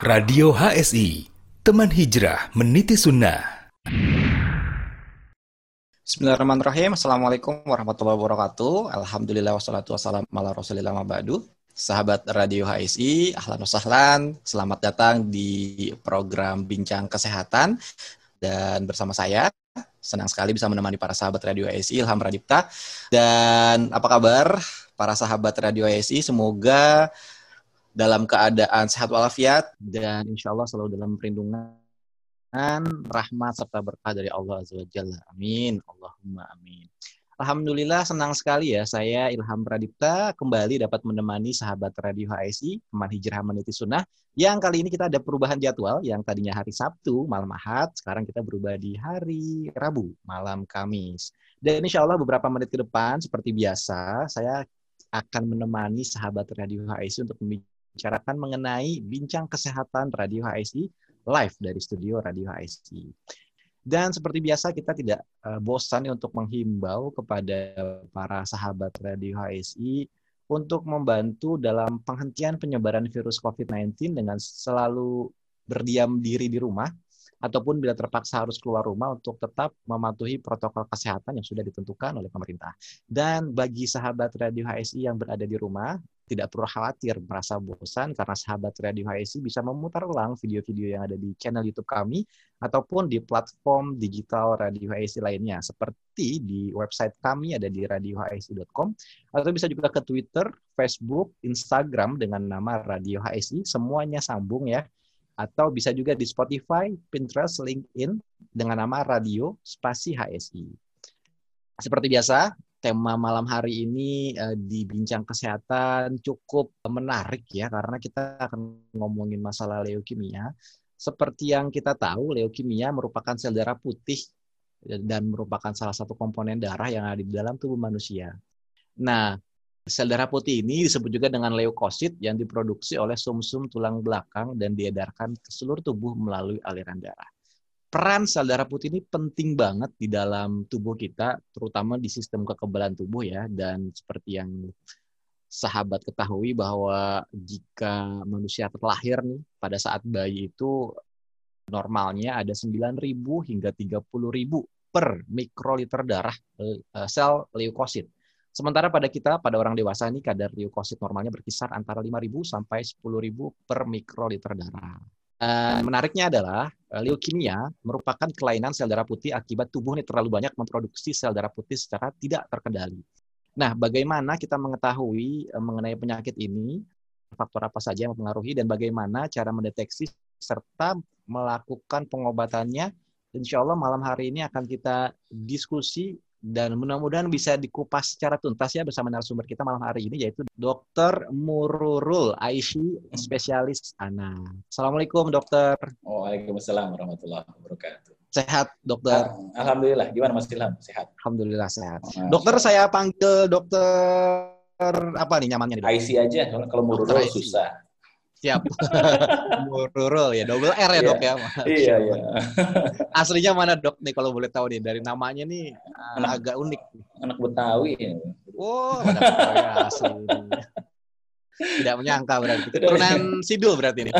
Radio HSI, teman hijrah meniti sunnah. Bismillahirrahmanirrahim. Assalamualaikum warahmatullahi wabarakatuh. Alhamdulillah wassalatu wassalamu ala rasulillah mabadu. Sahabat Radio HSI, ahlan wasahlan. Selamat datang di program Bincang Kesehatan. Dan bersama saya, senang sekali bisa menemani para sahabat Radio HSI, Ilham Radipta. Dan apa kabar para sahabat Radio HSI? Semoga dalam keadaan sehat walafiat dan insya Allah selalu dalam perlindungan rahmat serta berkah dari Allah Azza wa Jalla. Amin. Allahumma amin. Alhamdulillah senang sekali ya saya Ilham Pradipta kembali dapat menemani sahabat Radio HSI teman hijrah meniti sunnah yang kali ini kita ada perubahan jadwal yang tadinya hari Sabtu malam Ahad sekarang kita berubah di hari Rabu malam Kamis dan insya Allah beberapa menit ke depan seperti biasa saya akan menemani sahabat Radio HSI untuk membicarakan mengenai bincang kesehatan Radio HSI live dari studio Radio HSI. Dan seperti biasa kita tidak uh, bosan untuk menghimbau kepada para sahabat Radio HSI untuk membantu dalam penghentian penyebaran virus COVID-19 dengan selalu berdiam diri di rumah ataupun bila terpaksa harus keluar rumah untuk tetap mematuhi protokol kesehatan yang sudah ditentukan oleh pemerintah. Dan bagi sahabat Radio HSI yang berada di rumah, tidak perlu khawatir merasa bosan karena sahabat Radio HSI bisa memutar ulang video-video yang ada di channel YouTube kami ataupun di platform digital Radio HSI lainnya seperti di website kami ada di radiohsi.com atau bisa juga ke Twitter, Facebook, Instagram dengan nama Radio HSI semuanya sambung ya atau bisa juga di Spotify, Pinterest, LinkedIn dengan nama Radio Spasi HSI. Seperti biasa, tema malam hari ini uh, di bincang kesehatan cukup menarik ya karena kita akan ngomongin masalah leukemia. Seperti yang kita tahu, leukemia merupakan sel darah putih dan merupakan salah satu komponen darah yang ada di dalam tubuh manusia. Nah, Sel darah putih ini disebut juga dengan leukosit yang diproduksi oleh sumsum -sum tulang belakang dan diedarkan ke seluruh tubuh melalui aliran darah. Peran sel darah putih ini penting banget di dalam tubuh kita, terutama di sistem kekebalan tubuh ya. Dan seperti yang sahabat ketahui bahwa jika manusia terlahir nih pada saat bayi itu normalnya ada 9.000 hingga 30.000 per mikroliter darah eh, sel leukosit. Sementara pada kita, pada orang dewasa ini kadar leukosit normalnya berkisar antara 5.000 sampai 10.000 per mikroliter darah. Dan menariknya adalah eh, leukemia merupakan kelainan sel darah putih akibat tubuh ini terlalu banyak memproduksi sel darah putih secara tidak terkendali. Nah, bagaimana kita mengetahui eh, mengenai penyakit ini, faktor apa saja yang mempengaruhi, dan bagaimana cara mendeteksi serta melakukan pengobatannya. Insya Allah malam hari ini akan kita diskusi dan mudah-mudahan bisa dikupas secara tuntas ya bersama narasumber kita malam hari ini yaitu Dr. Mururul Aishi, spesialis anak. Assalamualaikum dokter. Waalaikumsalam warahmatullahi wabarakatuh. Sehat dokter. Alhamdulillah. Gimana Mas Ilham? Sehat. Alhamdulillah sehat. Oh, dokter saya panggil dokter apa nih nyamannya? Aishi aja. Kalau Mururul susah. Siap. Rural ya, double R ya dok ya. Iya iya. Aslinya mana dok nih kalau boleh tahu nih dari namanya nih anak, agak unik. Anak Betawi. Ya. Oh, anak Betawi asli. Tidak menyangka berarti. Keturunan Sidul berarti ini.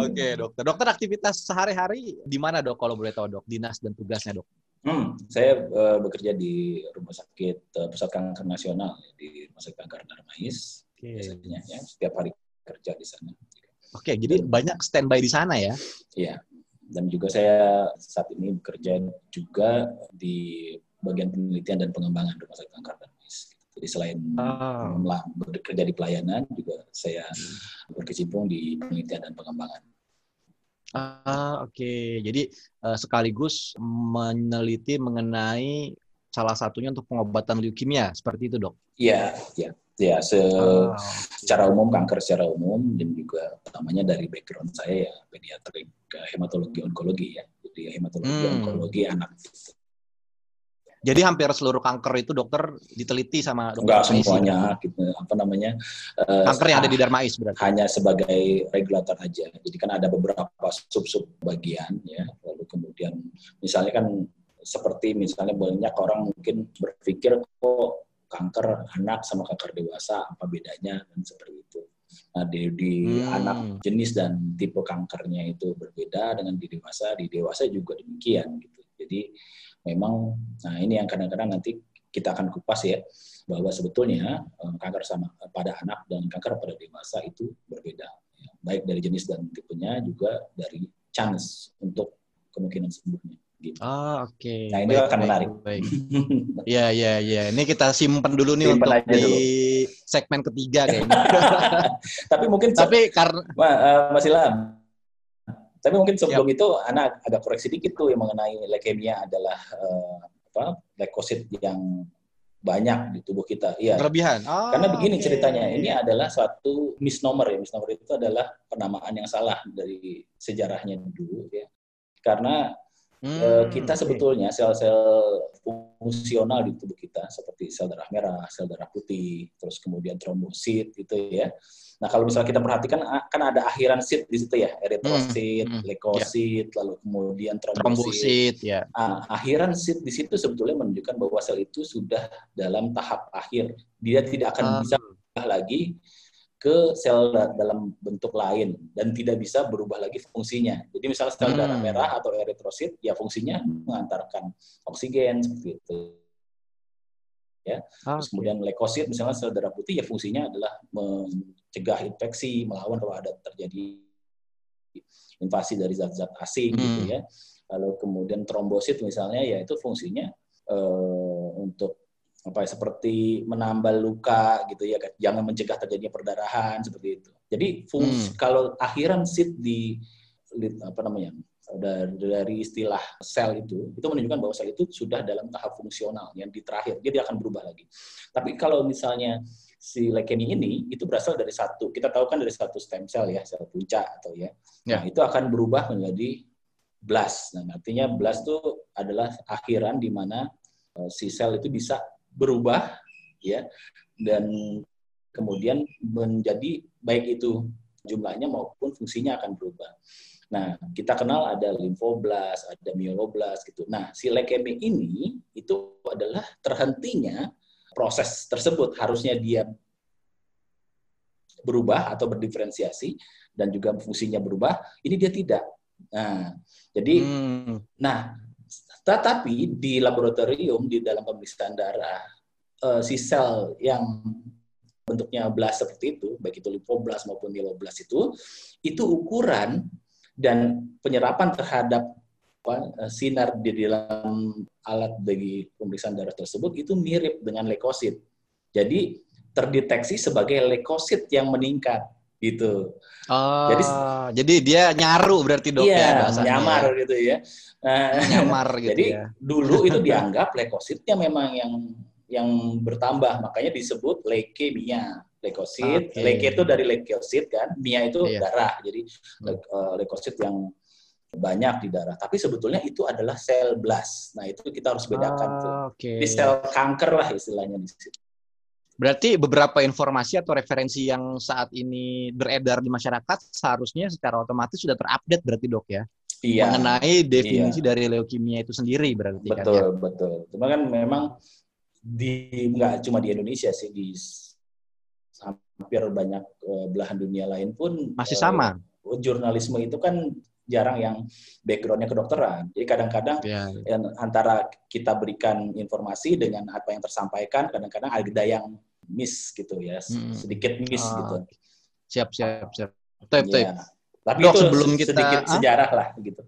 Oke dokter. Dokter aktivitas sehari-hari di mana dok kalau boleh tahu dok? Dinas dan tugasnya dok? Hmm, saya uh, bekerja di Rumah Sakit uh, Pusat Kanker Nasional di Rumah Sakit Kanker Darmais okay. biasanya ya setiap hari kerja di sana. Oke, okay, jadi dan, banyak standby di sana ya? Iya. Dan juga saya saat ini bekerja juga di bagian penelitian dan pengembangan rumah sakit kanker Darmais. Jadi selain oh. bekerja di pelayanan, juga saya berkecimpung di penelitian dan pengembangan. Ah, oke. Okay. Jadi uh, sekaligus meneliti mengenai salah satunya untuk pengobatan leukemia, seperti itu, Dok? Iya, iya. Ya se oh. secara umum kanker secara umum dan juga utamanya dari background saya ya pediatrik hematologi onkologi ya. Jadi hematologi hmm. onkologi anak. Jadi hampir seluruh kanker itu dokter diteliti sama dokter Enggak semuanya gitu, apa namanya uh, kanker yang ada di Darmais berarti? hanya sebagai regulator aja. Jadi kan ada beberapa sub sub bagian ya. Lalu kemudian misalnya kan seperti misalnya banyak orang mungkin berpikir kok kanker anak sama kanker dewasa apa bedanya dan seperti itu. Nah, di, di hmm. anak jenis dan tipe kankernya itu berbeda dengan di dewasa. Di dewasa juga demikian gitu. Jadi memang nah ini yang kadang-kadang nanti kita akan kupas ya bahwa sebetulnya eh, kanker sama pada anak dan kanker pada dewasa itu berbeda. Baik dari jenis dan tipenya juga dari chance untuk kemungkinan sembuhnya. Gitu. Ah, oke. Okay. Nah, ini baik, akan baik, menarik. Baik. Iya, iya, iya. Ini kita simpan dulu nih simpen untuk di dulu. segmen ketiga kayaknya. Tapi mungkin tapi karena Ma, uh, Mas Ilham, tapi mungkin sebelum Siap. itu anak agak koreksi dikit tuh yang mengenai leukemia adalah uh, apa? leukosit yang banyak di tubuh kita. Iya. Kelebihan. Oh, Karena begini okay. ceritanya, ini adalah suatu misnomer ya. Misnomer itu adalah penamaan yang salah dari sejarahnya dulu ya. Karena Hmm, eh, kita sebetulnya sel-sel fungsional di tubuh kita seperti sel darah merah, sel darah putih, terus kemudian trombosit itu ya. Nah kalau misalnya kita perhatikan kan ada akhiran sit di situ ya, eritrosit, hmm, hmm, leukosit, ya. lalu kemudian trombosit. trombosit ya. Nah, akhiran sit di situ sebetulnya menunjukkan bahwa sel itu sudah dalam tahap akhir. Dia tidak akan hmm. bisa lagi ke sel dalam bentuk lain dan tidak bisa berubah lagi fungsinya. Jadi misalnya sel hmm. darah merah atau eritrosit, ya fungsinya mengantarkan oksigen seperti itu. Ya. Okay. Terus kemudian leukosit misalnya sel darah putih ya fungsinya adalah mencegah infeksi, melawan kalau ada terjadi invasi dari zat-zat asing gitu hmm. gitu ya. Lalu kemudian trombosit misalnya ya itu fungsinya uh, untuk apa ya, seperti menambal luka gitu ya jangan mencegah terjadinya perdarahan seperti itu jadi fungsi hmm. kalau akhiran sit di apa namanya dari, dari istilah sel itu itu menunjukkan bahwa sel itu sudah dalam tahap fungsional yang di terakhir dia, dia akan berubah lagi tapi kalau misalnya si leukemia ini itu berasal dari satu kita tahu kan dari satu stem cell ya sel puncak atau ya, ya. Nah, itu akan berubah menjadi blast nah artinya blast itu adalah akhiran di mana uh, si sel itu bisa berubah ya dan kemudian menjadi baik itu jumlahnya maupun fungsinya akan berubah. Nah, kita kenal ada limfoblas, ada myeloblas gitu. Nah, si leukemia ini itu adalah terhentinya proses tersebut harusnya dia berubah atau berdiferensiasi dan juga fungsinya berubah, ini dia tidak. Nah, jadi hmm. nah tetapi di laboratorium di dalam pemeriksaan darah uh, si sel yang bentuknya blast seperti itu, baik itu limfoblast maupun mieloblast itu, itu ukuran dan penyerapan terhadap eh, sinar di dalam alat bagi pemeriksaan darah tersebut itu mirip dengan leukosit. Jadi terdeteksi sebagai leukosit yang meningkat gitu. Oh, jadi jadi dia nyaru berarti dok iya, ya nyamar gitu ya. Nah, nyamar gitu jadi ya. dulu itu dianggap leukositnya memang yang yang bertambah makanya disebut leukemia leukosit okay. leuke itu dari leukosit kan mia itu iya. darah jadi hmm. Eh, leukosit yang banyak di darah tapi sebetulnya itu adalah sel blast nah itu kita harus bedakan ah, tuh okay. di sel kanker lah istilahnya di situ Berarti beberapa informasi atau referensi yang saat ini beredar di masyarakat seharusnya secara otomatis sudah terupdate berarti dok ya? Iya. Mengenai definisi iya. dari leukemia itu sendiri berarti betul, kan ya? Betul. Cuma kan memang di nggak cuma di Indonesia sih di hampir banyak uh, belahan dunia lain pun masih uh, sama. Jurnalisme itu kan jarang yang backgroundnya kedokteran. Jadi kadang-kadang yeah. antara kita berikan informasi dengan apa yang tersampaikan, kadang-kadang ada yang miss gitu ya, hmm. sedikit miss oh. gitu. Siap, siap, siap. Taip, ya. Tapi Dok, itu sebelum kita sedikit ah? sejarah lah gitu.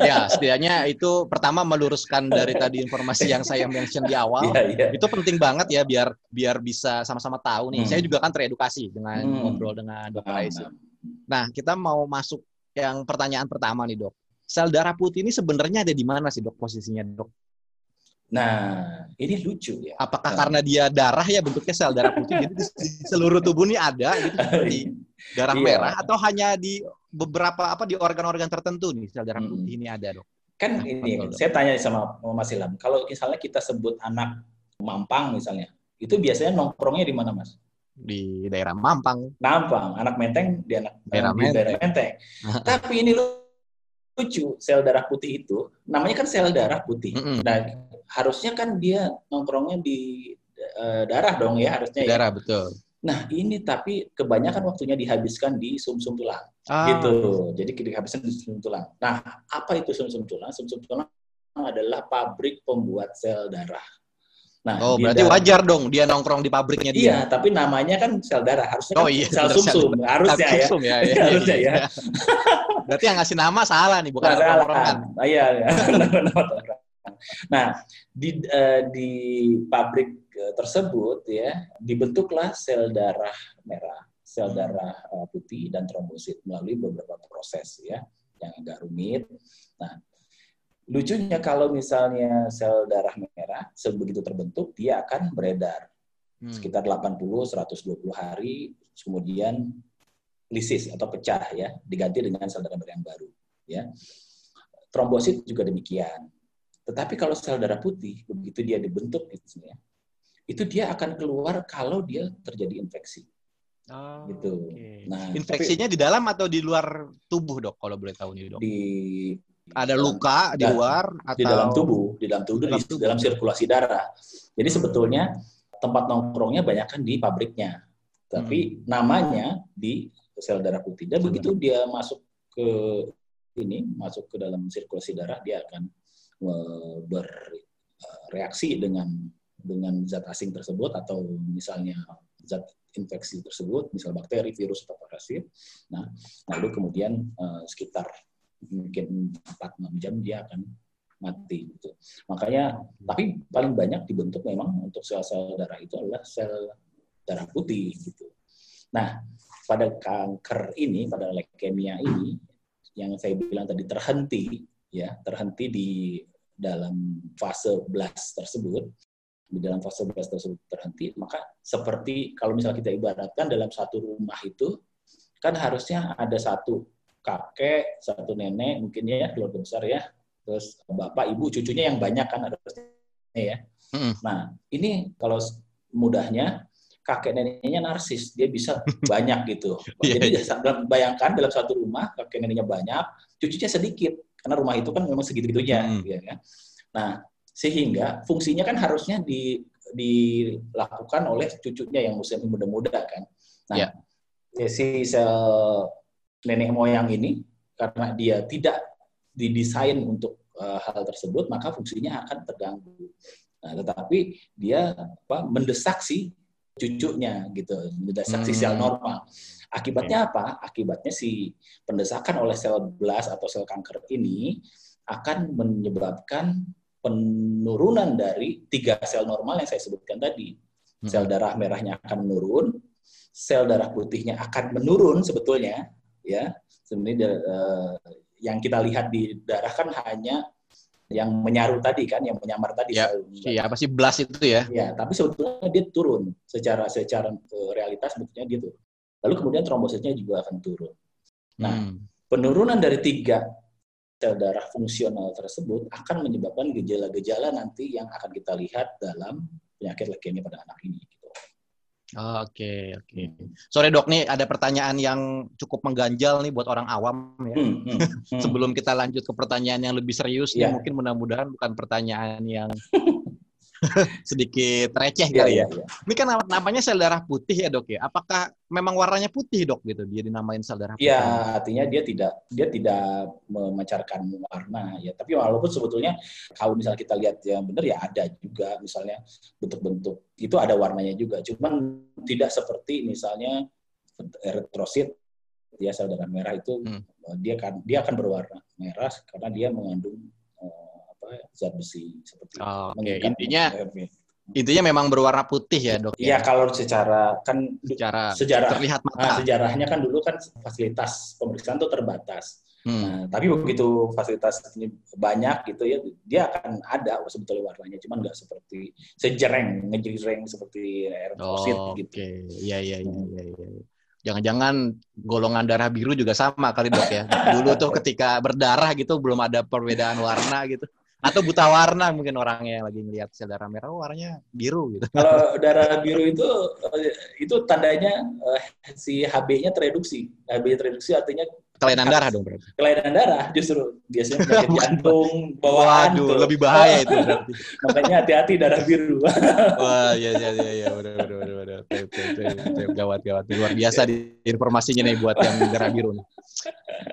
ya, setidaknya itu pertama meluruskan dari tadi informasi yang saya mention di awal. Yeah, yeah. Itu penting banget ya biar biar bisa sama-sama tahu nih. Hmm. Saya juga kan teredukasi dengan hmm. ngobrol dengan Dr. Aisyah. Nah, kita mau masuk yang pertanyaan pertama nih dok. Sel darah putih ini sebenarnya ada di mana sih dok posisinya dok? Nah, ini lucu ya. Apakah nah. karena dia darah ya bentuknya sel darah putih, jadi di seluruh tubuh ini ada gitu seperti darah iya. merah atau hanya di beberapa apa di organ-organ tertentu nih sel darah putih hmm. ini ada dok? Kan nah, ini, betul, saya tanya sama Mas Ilham, kalau misalnya kita sebut anak mampang misalnya, itu biasanya nongkrongnya di mana Mas? Di daerah Mampang. Mampang, anak Menteng di anak daerah, di Menteng. daerah Menteng. Tapi ini lucu, sel darah putih itu namanya kan sel darah putih. Mm -hmm. Nah, harusnya kan dia nongkrongnya di uh, darah dong ya harusnya. Ya. Darah betul. Nah, ini tapi kebanyakan waktunya dihabiskan di sumsum tulang. Ah. Gitu. Jadi dihabiskan di sumsum tulang. Nah, apa itu sumsum tulang? Sumsum tulang adalah pabrik pembuat sel darah. Nah, oh, berarti darah, wajar dong dia nongkrong di pabriknya dia. Iya, tapi namanya kan sel darah, harusnya oh, kan iya, sel sumsum, -sum. harusnya ya. Sum ya, ya, harusnya ya. berarti yang ngasih nama salah nih, bukan nongkrongan. Ah, iya, iya. nah, di uh, di pabrik Eh, tersebut ya dibentuklah sel darah merah, sel hmm. darah uh, putih dan trombosit melalui beberapa proses ya yang agak rumit. Nah, lucunya kalau misalnya sel darah merah sebegitu terbentuk dia akan beredar hmm. sekitar 80 120 hari kemudian lisis atau pecah ya diganti dengan sel darah merah yang baru ya. Trombosit juga demikian. Tetapi kalau sel darah putih begitu dia dibentuk gitu ya, itu dia akan keluar kalau dia terjadi infeksi. Oh, gitu. Okay. Nah, infeksinya tapi, di dalam atau di luar tubuh, Dok? Kalau boleh tahu nih, Dok. Di ada luka di luar atau di dalam tubuh, di dalam tubuh, dalam, tubuh. dalam sirkulasi darah. Jadi hmm. sebetulnya tempat nongkrongnya banyak kan di pabriknya. Tapi hmm. namanya di sel darah putih. Dan begitu dia masuk ke ini, masuk ke dalam sirkulasi darah, dia akan eh, bereaksi dengan dengan zat asing tersebut atau misalnya zat infeksi tersebut, misal bakteri, virus atau parasit. Nah, lalu kemudian uh, sekitar mungkin 4-6 jam dia akan mati gitu. Makanya tapi paling banyak dibentuk memang untuk sel-sel darah itu adalah sel darah putih gitu. Nah, pada kanker ini, pada leukemia ini yang saya bilang tadi terhenti ya, terhenti di dalam fase blast tersebut di dalam fase beras tersebut terhenti, maka seperti kalau misalnya kita ibaratkan dalam satu rumah itu, kan harusnya ada satu kakek, satu nenek, mungkin ya keluarga besar ya, terus bapak, ibu, cucunya yang banyak kan harusnya ya. Hmm. Nah, ini kalau mudahnya kakek neneknya narsis, dia bisa banyak gitu. Iya, Jadi yeah. bayangkan dalam satu rumah kakek neneknya banyak, cucunya sedikit karena rumah itu kan memang segitu-gitunya, hmm. ya kan. Nah, sehingga fungsinya kan harusnya di, dilakukan oleh cucunya yang usia muda-muda kan. Nah, yeah. si sel nenek moyang ini karena dia tidak didesain untuk uh, hal tersebut, maka fungsinya akan terganggu. Nah, tetapi dia apa, mendesak si cucunya gitu, mendesak hmm. si sel normal. Akibatnya apa? Akibatnya si pendesakan oleh sel belas atau sel kanker ini akan menyebabkan penurunan dari tiga sel normal yang saya sebutkan tadi. Hmm. Sel darah merahnya akan menurun, sel darah putihnya akan menurun sebetulnya, ya. Sebenarnya uh, yang kita lihat di darah kan hanya yang menyaru tadi kan, yang menyamar tadi. Ya, iya, apa sih blast itu ya? Ya, tapi sebetulnya dia turun secara secara uh, realitas sebetulnya dia turun. Lalu kemudian trombositnya juga akan turun. Nah, hmm. penurunan dari tiga sel darah fungsional tersebut akan menyebabkan gejala-gejala nanti yang akan kita lihat dalam penyakit leukemia pada anak ini. Gitu. Oke, oke. Sore dok, nih ada pertanyaan yang cukup mengganjal nih buat orang awam ya. Hmm, hmm, hmm. Sebelum kita lanjut ke pertanyaan yang lebih serius, yeah. nih, mungkin mudah-mudahan bukan pertanyaan yang sedikit receh iya, kali ya. ya. Ini kan namanya sel darah putih ya dok ya. Apakah memang warnanya putih dok gitu? Dia dinamain sel darah putih. Iya, artinya dia tidak dia tidak memancarkan warna ya. Tapi walaupun sebetulnya kalau misalnya kita lihat yang benar ya ada juga misalnya bentuk-bentuk itu ada warnanya juga. Cuman tidak seperti misalnya eritrosit ya sel darah merah itu hmm. dia kan dia akan berwarna merah karena dia mengandung apa zat besi seperti oh, okay. intinya intinya memang berwarna putih ya dok iya ya, kalau secara kan secara sejarah terlihat mata nah, sejarahnya kan dulu kan fasilitas pemeriksaan itu terbatas Hmm. Nah, tapi begitu fasilitas ini banyak gitu ya, dia akan ada sebetulnya warnanya, cuman nggak seperti sejereng, ngejreng seperti air oh, gitu. Oke, okay. iya iya iya iya. Ya. Jangan-jangan golongan darah biru juga sama kali dok ya. Dulu tuh ketika berdarah gitu belum ada perbedaan warna gitu atau buta warna mungkin orangnya yang lagi ngelihat sel darah merah oh, warnanya biru gitu. Kalau darah biru itu itu tandanya uh, si HB-nya tereduksi. HB tereduksi artinya kelainan darah dong berarti. Kelainan darah justru biasanya penyakit jantung, bawaan Waduh, tuh. lebih bahaya itu berarti. Makanya hati-hati darah biru. Wah, iya iya iya iya benar benar benar. oke oke oke gawat gawat luar biasa di informasinya nih buat yang darah biru nih.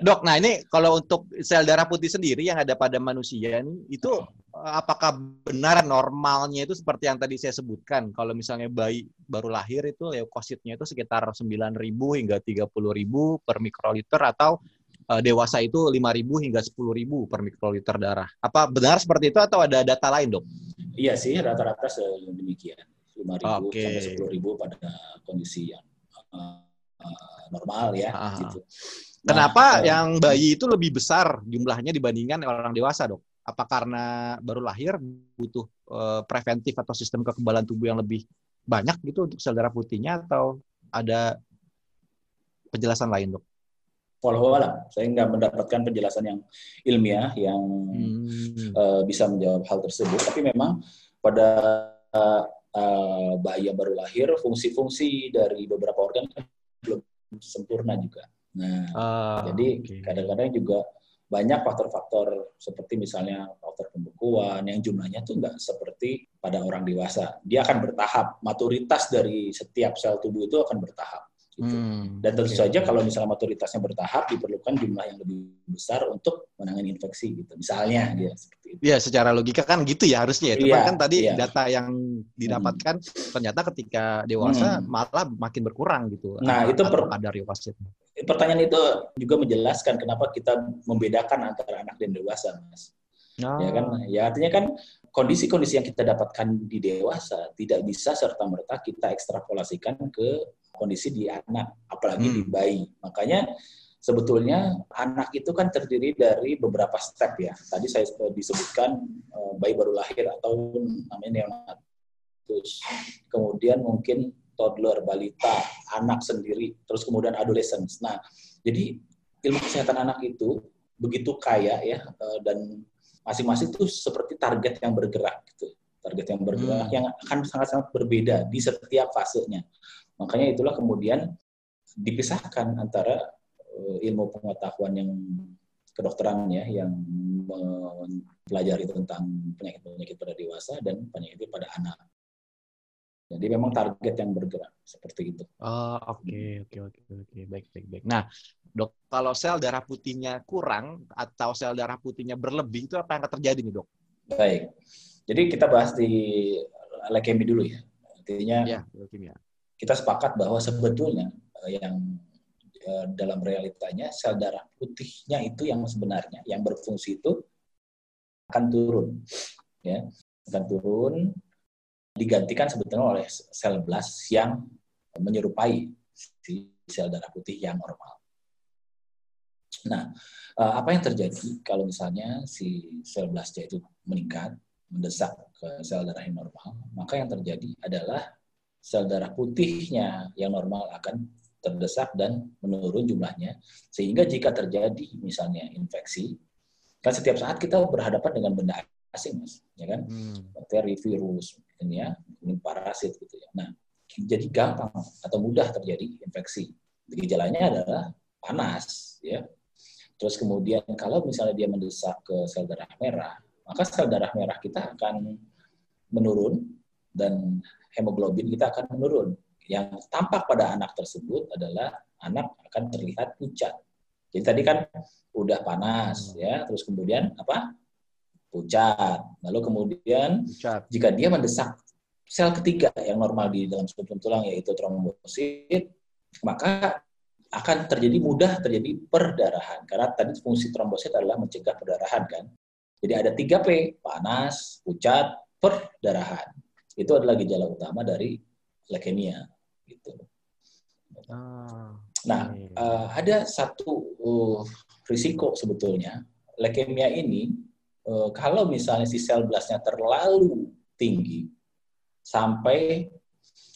Dok, nah ini kalau untuk sel darah putih sendiri yang ada pada manusia nih itu eh, apakah benar normalnya itu seperti yang tadi saya sebutkan kalau misalnya bayi baru lahir itu leukositnya itu sekitar 9.000 hingga 30.000 per mikroliter atau uh, dewasa itu 5.000 hingga 10.000 per mikroliter darah. Apa benar seperti itu atau ada data lain, Dok? Iya sih, rata-rata demikian. 5.000 okay. sampai 10.000 pada kondisi yang uh, normal ya. Uh Gitu. Kenapa nah, yang bayi itu lebih besar jumlahnya dibandingkan orang dewasa, dok? Apa karena baru lahir butuh uh, preventif atau sistem kekebalan tubuh yang lebih banyak gitu untuk sel darah putihnya atau ada penjelasan lain, dok? Walau alam, saya nggak mendapatkan penjelasan yang ilmiah yang hmm. uh, bisa menjawab hal tersebut. Tapi memang pada uh, uh, bayi yang baru lahir, fungsi-fungsi dari beberapa organ belum sempurna juga. Nah, uh, jadi kadang-kadang okay. juga banyak faktor-faktor seperti misalnya faktor pembekuan yang jumlahnya tuh nggak seperti pada orang dewasa. Dia akan bertahap. Maturitas dari setiap sel tubuh itu akan bertahap. Gitu. Hmm, Dan tentu okay. saja kalau misalnya maturitasnya bertahap diperlukan jumlah yang lebih besar untuk menangani infeksi gitu. Misalnya dia seperti itu. Iya, secara logika kan gitu ya harusnya. Itu iya, kan tadi iya. data yang didapatkan hmm. ternyata ketika dewasa hmm. malah makin berkurang gitu. Nah, itu per kadar Pertanyaan itu juga menjelaskan kenapa kita membedakan antara anak dan dewasa, Mas. Oh. Ya kan? Ya artinya kan kondisi-kondisi yang kita dapatkan di dewasa tidak bisa serta merta kita ekstrapolasikan ke kondisi di anak, apalagi hmm. di bayi. Makanya sebetulnya anak itu kan terdiri dari beberapa step ya. Tadi saya disebutkan uh, bayi baru lahir atau namanya neonatus. Kemudian mungkin toddler, balita, anak sendiri, terus kemudian adolescence. Nah, jadi ilmu kesehatan anak itu begitu kaya ya uh, dan masing-masing itu seperti target yang bergerak gitu. Target yang bergerak hmm. yang akan sangat-sangat berbeda di setiap fasenya. Makanya itulah kemudian dipisahkan antara uh, ilmu pengetahuan yang kedokteran ya yang mempelajari tentang penyakit-penyakit pada dewasa dan penyakit pada anak. Jadi memang target yang bergerak seperti itu. Oh, oke, oke, oke, oke. Baik, baik, baik. Nah, dok, kalau sel darah putihnya kurang atau sel darah putihnya berlebih, itu apa yang akan terjadi nih, dok? Baik. Jadi kita bahas di leukemia dulu ya. Artinya, ya, leukemia kita sepakat bahwa sebetulnya eh, yang eh, dalam realitanya sel darah putihnya itu yang sebenarnya yang berfungsi itu akan turun ya akan turun digantikan sebetulnya oleh sel blast yang menyerupai si sel darah putih yang normal. Nah, eh, apa yang terjadi kalau misalnya si sel blastnya itu meningkat, mendesak ke sel darah yang normal, maka yang terjadi adalah sel darah putihnya yang normal akan terdesak dan menurun jumlahnya. Sehingga jika terjadi misalnya infeksi kan setiap saat kita berhadapan dengan benda asing mas ya kan? Hmm. bakteri virus mungkin ya parasit gitu ya. Nah jadi gampang atau mudah terjadi infeksi. Gejalanya adalah panas ya terus kemudian kalau misalnya dia mendesak ke sel darah merah maka sel darah merah kita akan menurun dan hemoglobin kita akan menurun. Yang tampak pada anak tersebut adalah anak akan terlihat pucat. Jadi tadi kan udah panas ya, terus kemudian apa? pucat. Lalu kemudian pucat. jika dia mendesak sel ketiga yang normal di dalam struktur tulang yaitu trombosit, maka akan terjadi mudah terjadi perdarahan karena tadi fungsi trombosit adalah mencegah perdarahan kan. Jadi ada 3P, panas, pucat, perdarahan itu adalah gejala utama dari leukemia gitu. Ah, nah, uh, ada satu uh, risiko sebetulnya leukemia ini uh, kalau misalnya si sel blastnya terlalu tinggi sampai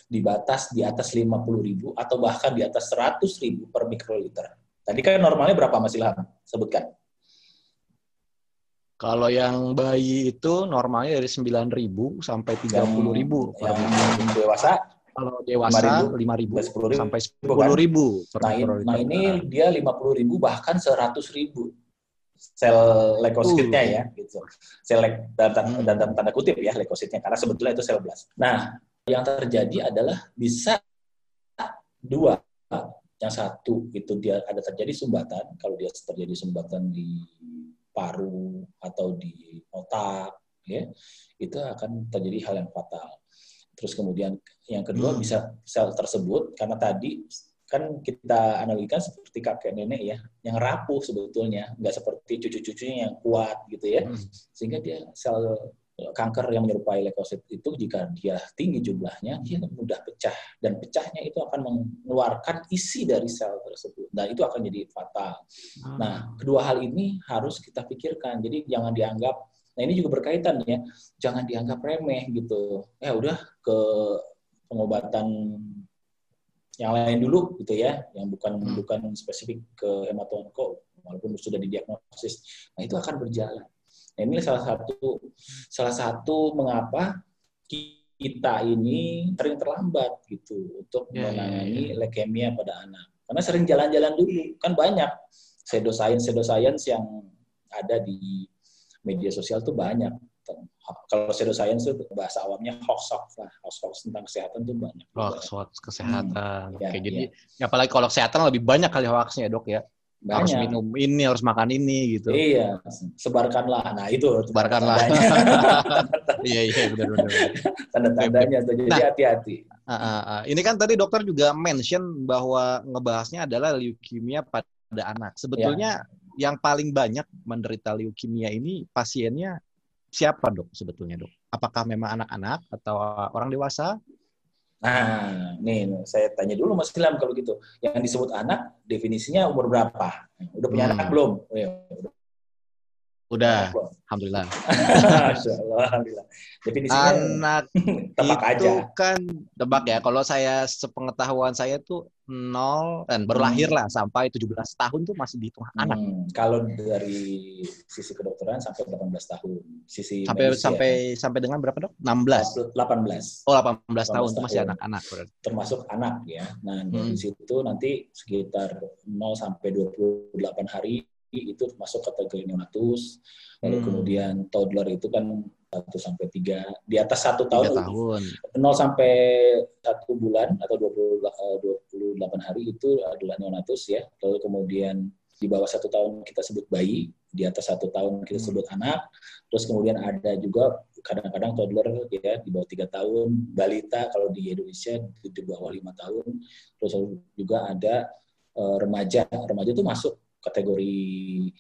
di batas di atas 50.000 atau bahkan di atas 100.000 per mikroliter. Tadi kan normalnya berapa Mas Ilham? Sebutkan. Kalau yang bayi itu normalnya dari 9.000 sampai 30.000 per yang dewasa kalau dewasa 5.000 sampai 10.000 kan? nah, in, nah ini dia 50.000 bahkan 100.000 sel leukositnya hmm. ya gitu. Sel dalam, hmm. dalam tanda kutip ya leukositnya karena sebetulnya itu sel blast. Nah, yang terjadi adalah bisa dua yang satu itu dia ada terjadi sumbatan kalau dia terjadi sumbatan di paru atau di otak ya itu akan terjadi hal yang fatal terus kemudian yang kedua hmm. bisa sel tersebut karena tadi kan kita analogikan seperti kakek nenek ya yang rapuh sebetulnya nggak seperti cucu-cucunya yang kuat gitu ya hmm. sehingga dia sel kanker yang menyerupai leukosit itu jika dia tinggi jumlahnya dia mudah pecah dan pecahnya itu akan mengeluarkan isi dari sel tersebut. Nah itu akan jadi fatal. Hmm. Nah kedua hal ini harus kita pikirkan. Jadi jangan dianggap. Nah ini juga berkaitan ya. Jangan dianggap remeh gitu. Ya udah ke pengobatan yang lain dulu gitu ya, yang bukan hmm. bukan spesifik ke hematonko walaupun sudah didiagnosis. Nah itu akan berjalan. Nah, ini salah satu salah satu mengapa kita ini sering terlambat gitu untuk yeah, ya, menangani yeah, yeah. leukemia pada anak. Karena sering jalan-jalan dulu, kan banyak pseudoscience pseudoscience yang ada di media sosial tuh banyak. Kalau pseudoscience itu bahasa awamnya hoax hoax lah, hoax hoax tentang kesehatan tuh banyak. Hoax hoax kesehatan. Hmm, Oke, ya, jadi ya. apalagi kalau kesehatan lebih banyak kali hoaxnya dok ya. Banyak. harus minum ini, harus makan ini gitu. Iya, sebarkanlah. Nah itu sebarkanlah. iya iya benar-benar. Tanda-tandanya tuh jadi nah, hati-hati. Uh, uh, uh. Ini kan tadi dokter juga mention bahwa ngebahasnya adalah leukemia pada anak. Sebetulnya ya. yang paling banyak menderita leukemia ini pasiennya siapa dok sebetulnya dok? Apakah memang anak-anak atau orang dewasa? Nah, nih saya tanya dulu Mas Ilham kalau gitu. Yang disebut anak definisinya umur berapa? Udah punya hmm. anak belum? Oh, ya, udah. Udah, alhamdulillah. alhamdulillah. Definisinya anak tebak itu aja. kan tebak ya. Kalau saya sepengetahuan saya tuh nol dan baru hmm. lahir lah sampai 17 tahun tuh masih dihitung hmm. anak. Kalau dari sisi kedokteran sampai 18 tahun. Sisi sampai medisia, sampai sampai dengan berapa, Dok? 16. 18. Oh, 18, 18 tahun itu masih anak-anak Termasuk anak ya. Nah, hmm. dari situ nanti sekitar 0 sampai 28 hari itu masuk kategori neonatus. Lalu hmm. kemudian toddler itu kan satu sampai tiga di atas satu tahun, tahun. 0 sampai satu bulan atau 20, 28 eh, hari itu adalah neonatus ya. Lalu kemudian di bawah satu tahun kita sebut bayi, di atas satu tahun kita hmm. sebut anak. Terus kemudian ada juga kadang-kadang toddler ya di bawah tiga tahun, balita kalau di Indonesia di bawah lima tahun. Terus juga ada uh, remaja. Remaja itu masuk kategori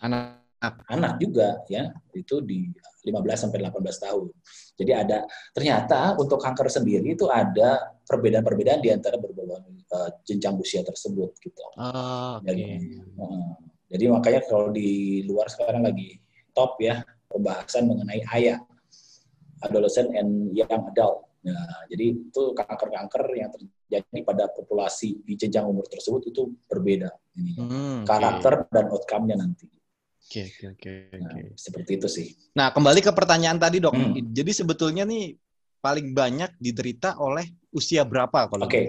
anak anak juga ya itu di 15 sampai 18 tahun. Jadi ada ternyata untuk kanker sendiri itu ada perbedaan-perbedaan di antara berbagai uh, jenjang usia tersebut gitu. Oh, okay. Jadi, uh, jadi makanya kalau di luar sekarang lagi top ya pembahasan mengenai ayah adolescent and young adult. Nah, jadi itu kanker-kanker yang terjadi pada populasi di jenjang umur tersebut itu berbeda ini hmm, karakter okay. dan outcome-nya nanti. Oke, oke, oke. Nah, seperti itu sih. Nah, kembali ke pertanyaan tadi, Dok. Hmm. Jadi sebetulnya nih paling banyak diderita oleh usia berapa kalau Oke. Okay.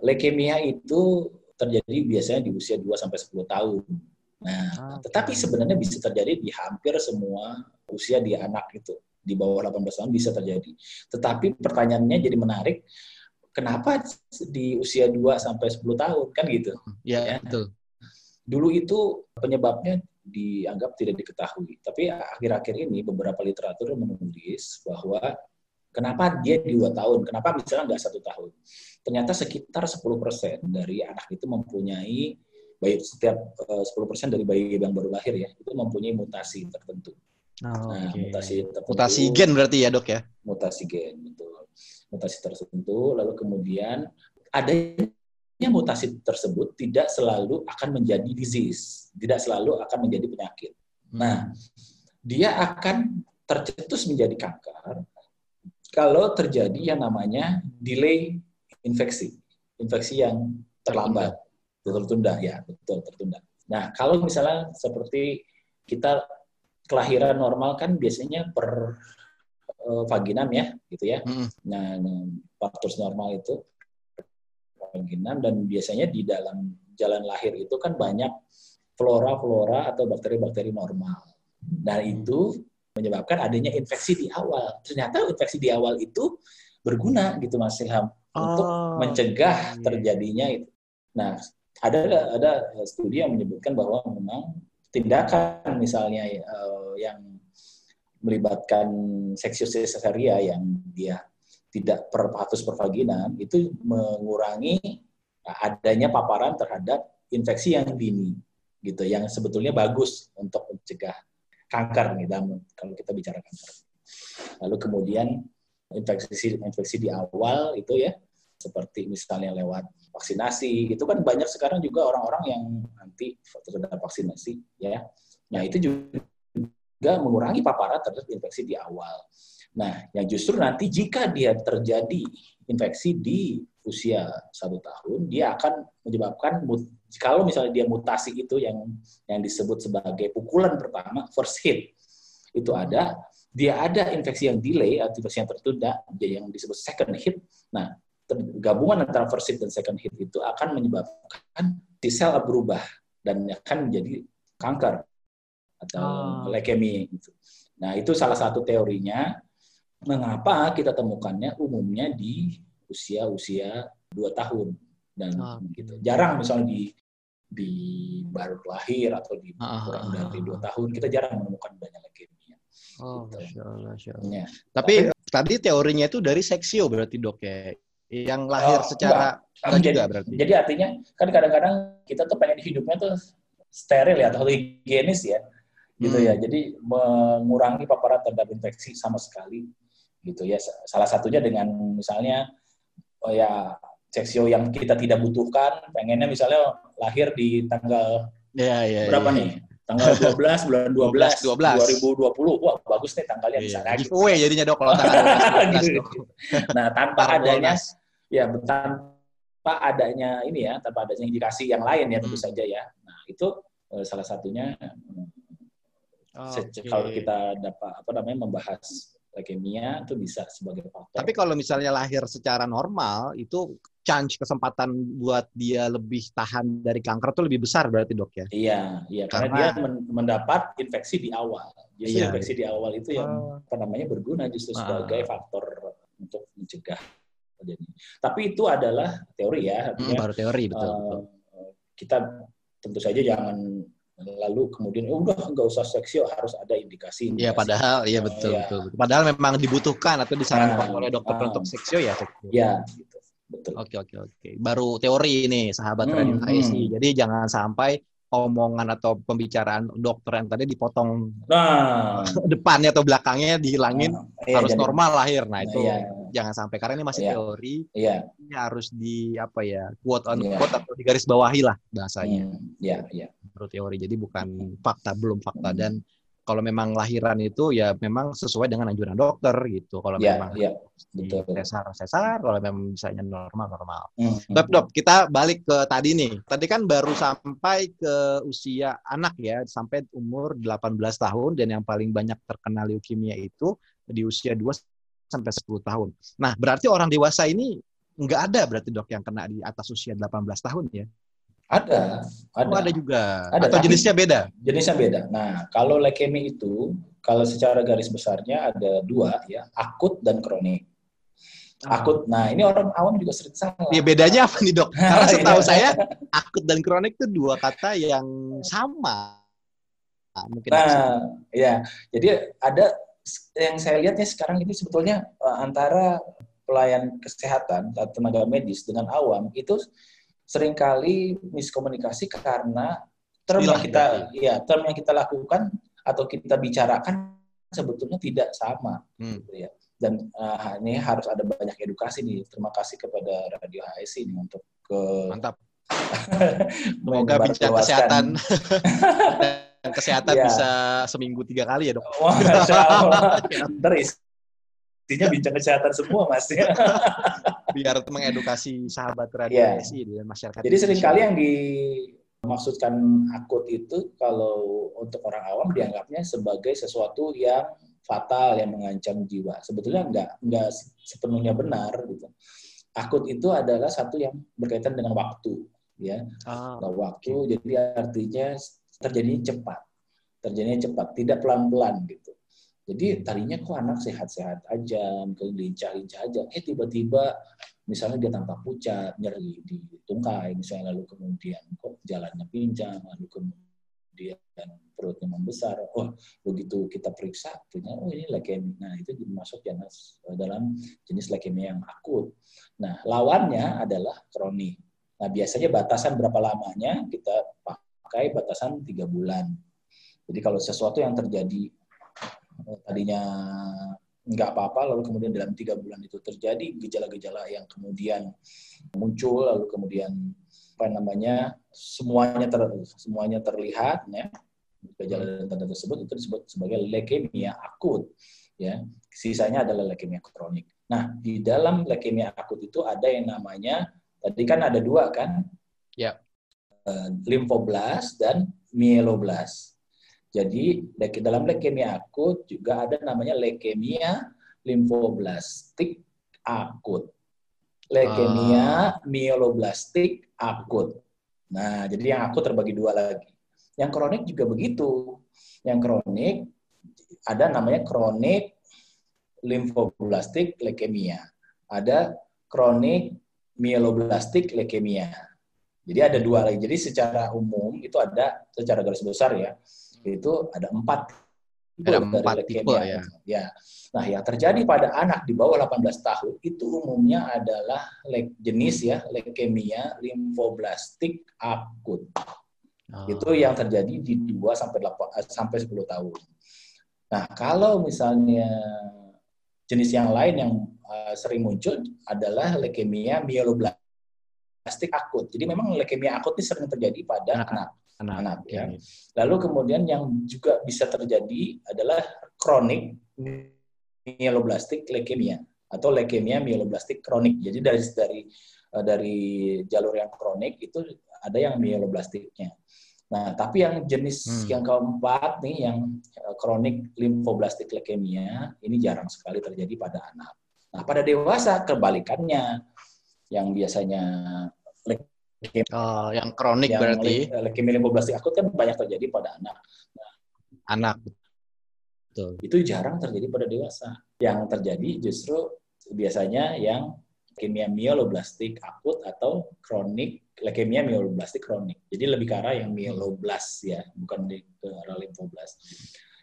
Leukemia itu terjadi biasanya di usia 2 sampai 10 tahun. Nah, okay. tetapi sebenarnya bisa terjadi di hampir semua usia di anak itu. Di bawah 18 tahun bisa terjadi. Tetapi pertanyaannya jadi menarik, kenapa di usia 2 sampai 10 tahun kan gitu? Ya, ya. betul. Dulu itu penyebabnya dianggap tidak diketahui. Tapi akhir-akhir ini beberapa literatur menulis bahwa kenapa dia dua tahun, kenapa misalnya nggak satu tahun. Ternyata sekitar 10% dari anak itu mempunyai bayi setiap uh, eh, 10% dari bayi yang baru lahir ya itu mempunyai mutasi tertentu. Oh, nah, okay. mutasi tertentu, mutasi gen berarti ya dok ya? Mutasi gen betul. Mutasi tertentu lalu kemudian ada mutasi tersebut tidak selalu akan menjadi disease, tidak selalu akan menjadi penyakit. Nah, dia akan tercetus menjadi kanker kalau terjadi yang namanya delay infeksi, infeksi yang terlambat, tertunda ya, betul tertunda. Nah, kalau misalnya seperti kita kelahiran normal kan biasanya per uh, vaginam ya, gitu ya. Hmm. Nah, faktor normal itu kemungkinan dan biasanya di dalam jalan lahir itu kan banyak flora-flora atau bakteri-bakteri normal. Dan hmm. itu menyebabkan adanya infeksi di awal. Ternyata infeksi di awal itu berguna gitu Mas Ilham oh, untuk mencegah iya. terjadinya itu. Nah, ada ada studi yang menyebutkan bahwa memang tindakan misalnya uh, yang melibatkan seksius cesaria yang dia tidak per patus per vagina itu mengurangi adanya paparan terhadap infeksi yang dini gitu yang sebetulnya bagus untuk mencegah kanker nih dalam kalau kita bicara kanker. Lalu kemudian infeksi infeksi di awal itu ya seperti misalnya lewat vaksinasi itu kan banyak sekarang juga orang-orang yang nanti terhadap vaksinasi ya nah itu juga mengurangi paparan terhadap infeksi di awal nah yang justru nanti jika dia terjadi infeksi di usia satu tahun dia akan menyebabkan kalau misalnya dia mutasi itu yang yang disebut sebagai pukulan pertama first hit itu ada dia ada infeksi yang delay atau infeksi yang tertunda yang disebut second hit nah gabungan antara first hit dan second hit itu akan menyebabkan T sel berubah dan akan menjadi kanker atau oh. leukemia gitu. Nah, itu salah satu teorinya mengapa kita temukannya umumnya di usia-usia dua tahun dan oh. gitu. Jarang misalnya di di baru lahir atau di ah, kurang ah, dari dua tahun kita jarang menemukan banyak leukemia. Oh, gitu. Masya Allah, Masya Allah. Ya. Tapi, Tapi tadi teorinya itu dari seksio berarti dok ya? yang lahir oh, secara enggak. jadi, juga berarti. Jadi artinya kan kadang-kadang kita tuh pengen hidupnya tuh steril ya atau higienis ya. Gitu hmm. ya. Jadi mengurangi paparan terhadap infeksi sama sekali gitu ya. Salah satunya dengan misalnya oh ya seksio yang kita tidak butuhkan, pengennya misalnya lahir di tanggal ya, ya, berapa ya. nih? Tanggal 12 bulan 12, 12, 2020. Wah, bagus nih tanggalnya yeah. bisa Giveaway jadinya dok kalau tanggal 12, gitu. Nah, tanpa adanya ya tanpa adanya ini ya tanpa adanya indikasi yang lain ya tentu hmm. saja ya nah itu uh, salah satunya oh, okay. kalau kita dapat apa namanya membahas leukemia itu bisa sebagai faktor. Tapi kalau misalnya lahir secara normal itu chance kesempatan buat dia lebih tahan dari kanker itu lebih besar berarti dok ya? Iya, iya karena, karena dia mendapat infeksi di awal. Jadi iya, infeksi di awal itu yang oh. apa namanya berguna justru sebagai ah. faktor untuk mencegah terjadi. Tapi itu adalah teori ya. hmm, baru teori betul, uh, betul. Kita tentu saja jangan lalu kemudian oh, udah nggak usah seksio harus ada indikasi. Iya padahal iya betul, uh, betul betul. Padahal memang dibutuhkan atau disarankan uh, oleh dokter uh, untuk seksio ya. Iya gitu. Betul. Oke oke oke. Baru teori ini sahabat hmm, radio HSI. Hmm. Jadi jangan sampai omongan atau pembicaraan dokter yang tadi dipotong nah. depannya atau belakangnya dihilangin nah, iya, harus jadi, normal lahir. Nah, itu iya. Jangan sampai karena ini masih iya. teori. Iya. Ini harus di apa ya, quote on iya. quote atau digaris bawahi lah bahasanya. Hmm, iya, iya. Menurut teori. Jadi bukan fakta, belum fakta hmm. dan kalau memang lahiran itu ya memang sesuai dengan anjuran dokter gitu. Kalau ya, memang ya, betul. sesar sesar, kalau memang misalnya normal normal. Hmm. Dok, dok, kita balik ke tadi nih. Tadi kan baru sampai ke usia anak ya, sampai umur 18 tahun dan yang paling banyak terkena leukemia itu di usia 2 sampai 10 tahun. Nah, berarti orang dewasa ini nggak ada berarti dok yang kena di atas usia 18 tahun ya? Ada, ada. Oh, ada juga. Ada, Atau jenisnya beda? Jenisnya beda. Nah, kalau leukemia itu, kalau secara garis besarnya ada dua ya, akut dan kronik. Ah. Akut. Nah, ini orang awam juga sering salah. Ya bedanya apa nih dok? Karena setahu saya akut dan kronik itu dua kata yang sama. Nah, mungkin nah, ya. Jadi ada yang saya lihatnya sekarang ini sebetulnya eh, antara pelayan kesehatan atau tenaga medis dengan awam itu sering kali miskomunikasi karena term yang kita ya term yang kita lakukan atau kita bicarakan sebetulnya tidak sama. Hmm. gitu ya. Dan uh, ini harus ada banyak edukasi nih. Terima kasih kepada Radio HSI ini untuk ke mantap. Semoga bincang kesehatan kesehatan ya. bisa seminggu tiga kali ya dok. Wah, Intinya bincang kesehatan semua mas ya. Biar mengedukasi sahabat radiasi yeah. dan masyarakat. Jadi sering kali yang dimaksudkan akut itu kalau untuk orang awam dianggapnya sebagai sesuatu yang fatal yang mengancam jiwa. Sebetulnya enggak enggak sepenuhnya benar gitu. Akut itu adalah satu yang berkaitan dengan waktu ya. Ah, waktu okay. jadi artinya terjadinya cepat. Terjadinya cepat, tidak pelan-pelan gitu. Jadi tadinya kok anak sehat-sehat aja, mungkin lincah-lincah aja. Eh tiba-tiba misalnya dia tampak pucat, nyeri di tungkai, misalnya lalu kemudian kok jalannya pincang, lalu kemudian perutnya membesar. Oh, begitu kita periksa, ternyata oh ini leukemia. Nah, itu masuk jenis dalam jenis leukemia yang akut. Nah, lawannya adalah kronik. Nah, biasanya batasan berapa lamanya kita pakai batasan tiga bulan. Jadi kalau sesuatu yang terjadi eh, tadinya nggak apa-apa, lalu kemudian dalam tiga bulan itu terjadi gejala-gejala yang kemudian muncul, lalu kemudian apa namanya semuanya ter, semuanya terlihat, ya gejala dan tanda tersebut itu disebut sebagai leukemia akut, ya sisanya adalah leukemia kronik. Nah di dalam leukemia akut itu ada yang namanya tadi kan ada dua kan, ya uh, limfoblast dan mieloblast. Jadi dalam leukemia akut juga ada namanya leukemia limfoblastik akut. Leukemia ah. mieloblastik akut. Nah, jadi yang akut terbagi dua lagi. Yang kronik juga begitu. Yang kronik ada namanya kronik limfoblastik leukemia. Ada kronik mieloblastik leukemia. Jadi ada dua lagi. Jadi secara umum itu ada secara garis besar ya itu ada empat ada empat tipe ya. ya. Nah, yang terjadi pada anak di bawah 18 tahun itu umumnya adalah jenis ya leukemia limfoblastik akut. Oh. Itu yang terjadi di 2 sampai 8 eh, sampai 10 tahun. Nah, kalau misalnya jenis yang lain yang uh, sering muncul adalah leukemia mieloblastik akut. Jadi memang leukemia akut ini sering terjadi pada anak. anak anak-anak ya. Lalu kemudian yang juga bisa terjadi adalah kronik mieloblastik leukemia atau leukemia mieloblastik kronik. Jadi dari dari eh, dari jalur yang kronik itu ada yang mieloblastiknya. Nah, tapi yang jenis hmm. yang keempat nih yang eh, kronik limfoblastik leukemia ini jarang sekali terjadi pada anak. Nah, pada dewasa kebalikannya yang biasanya Oh, yang kronik yang berarti. Leukemia limfoblastik akut kan banyak terjadi pada anak. Nah, anak. Betul. Itu jarang terjadi pada dewasa. Yang terjadi justru biasanya yang leukemia myeloblastik akut atau kronik leukemia myeloblastik kronik. Jadi lebih ke arah yang myeloblas ya, bukan di ke arah limfoblas.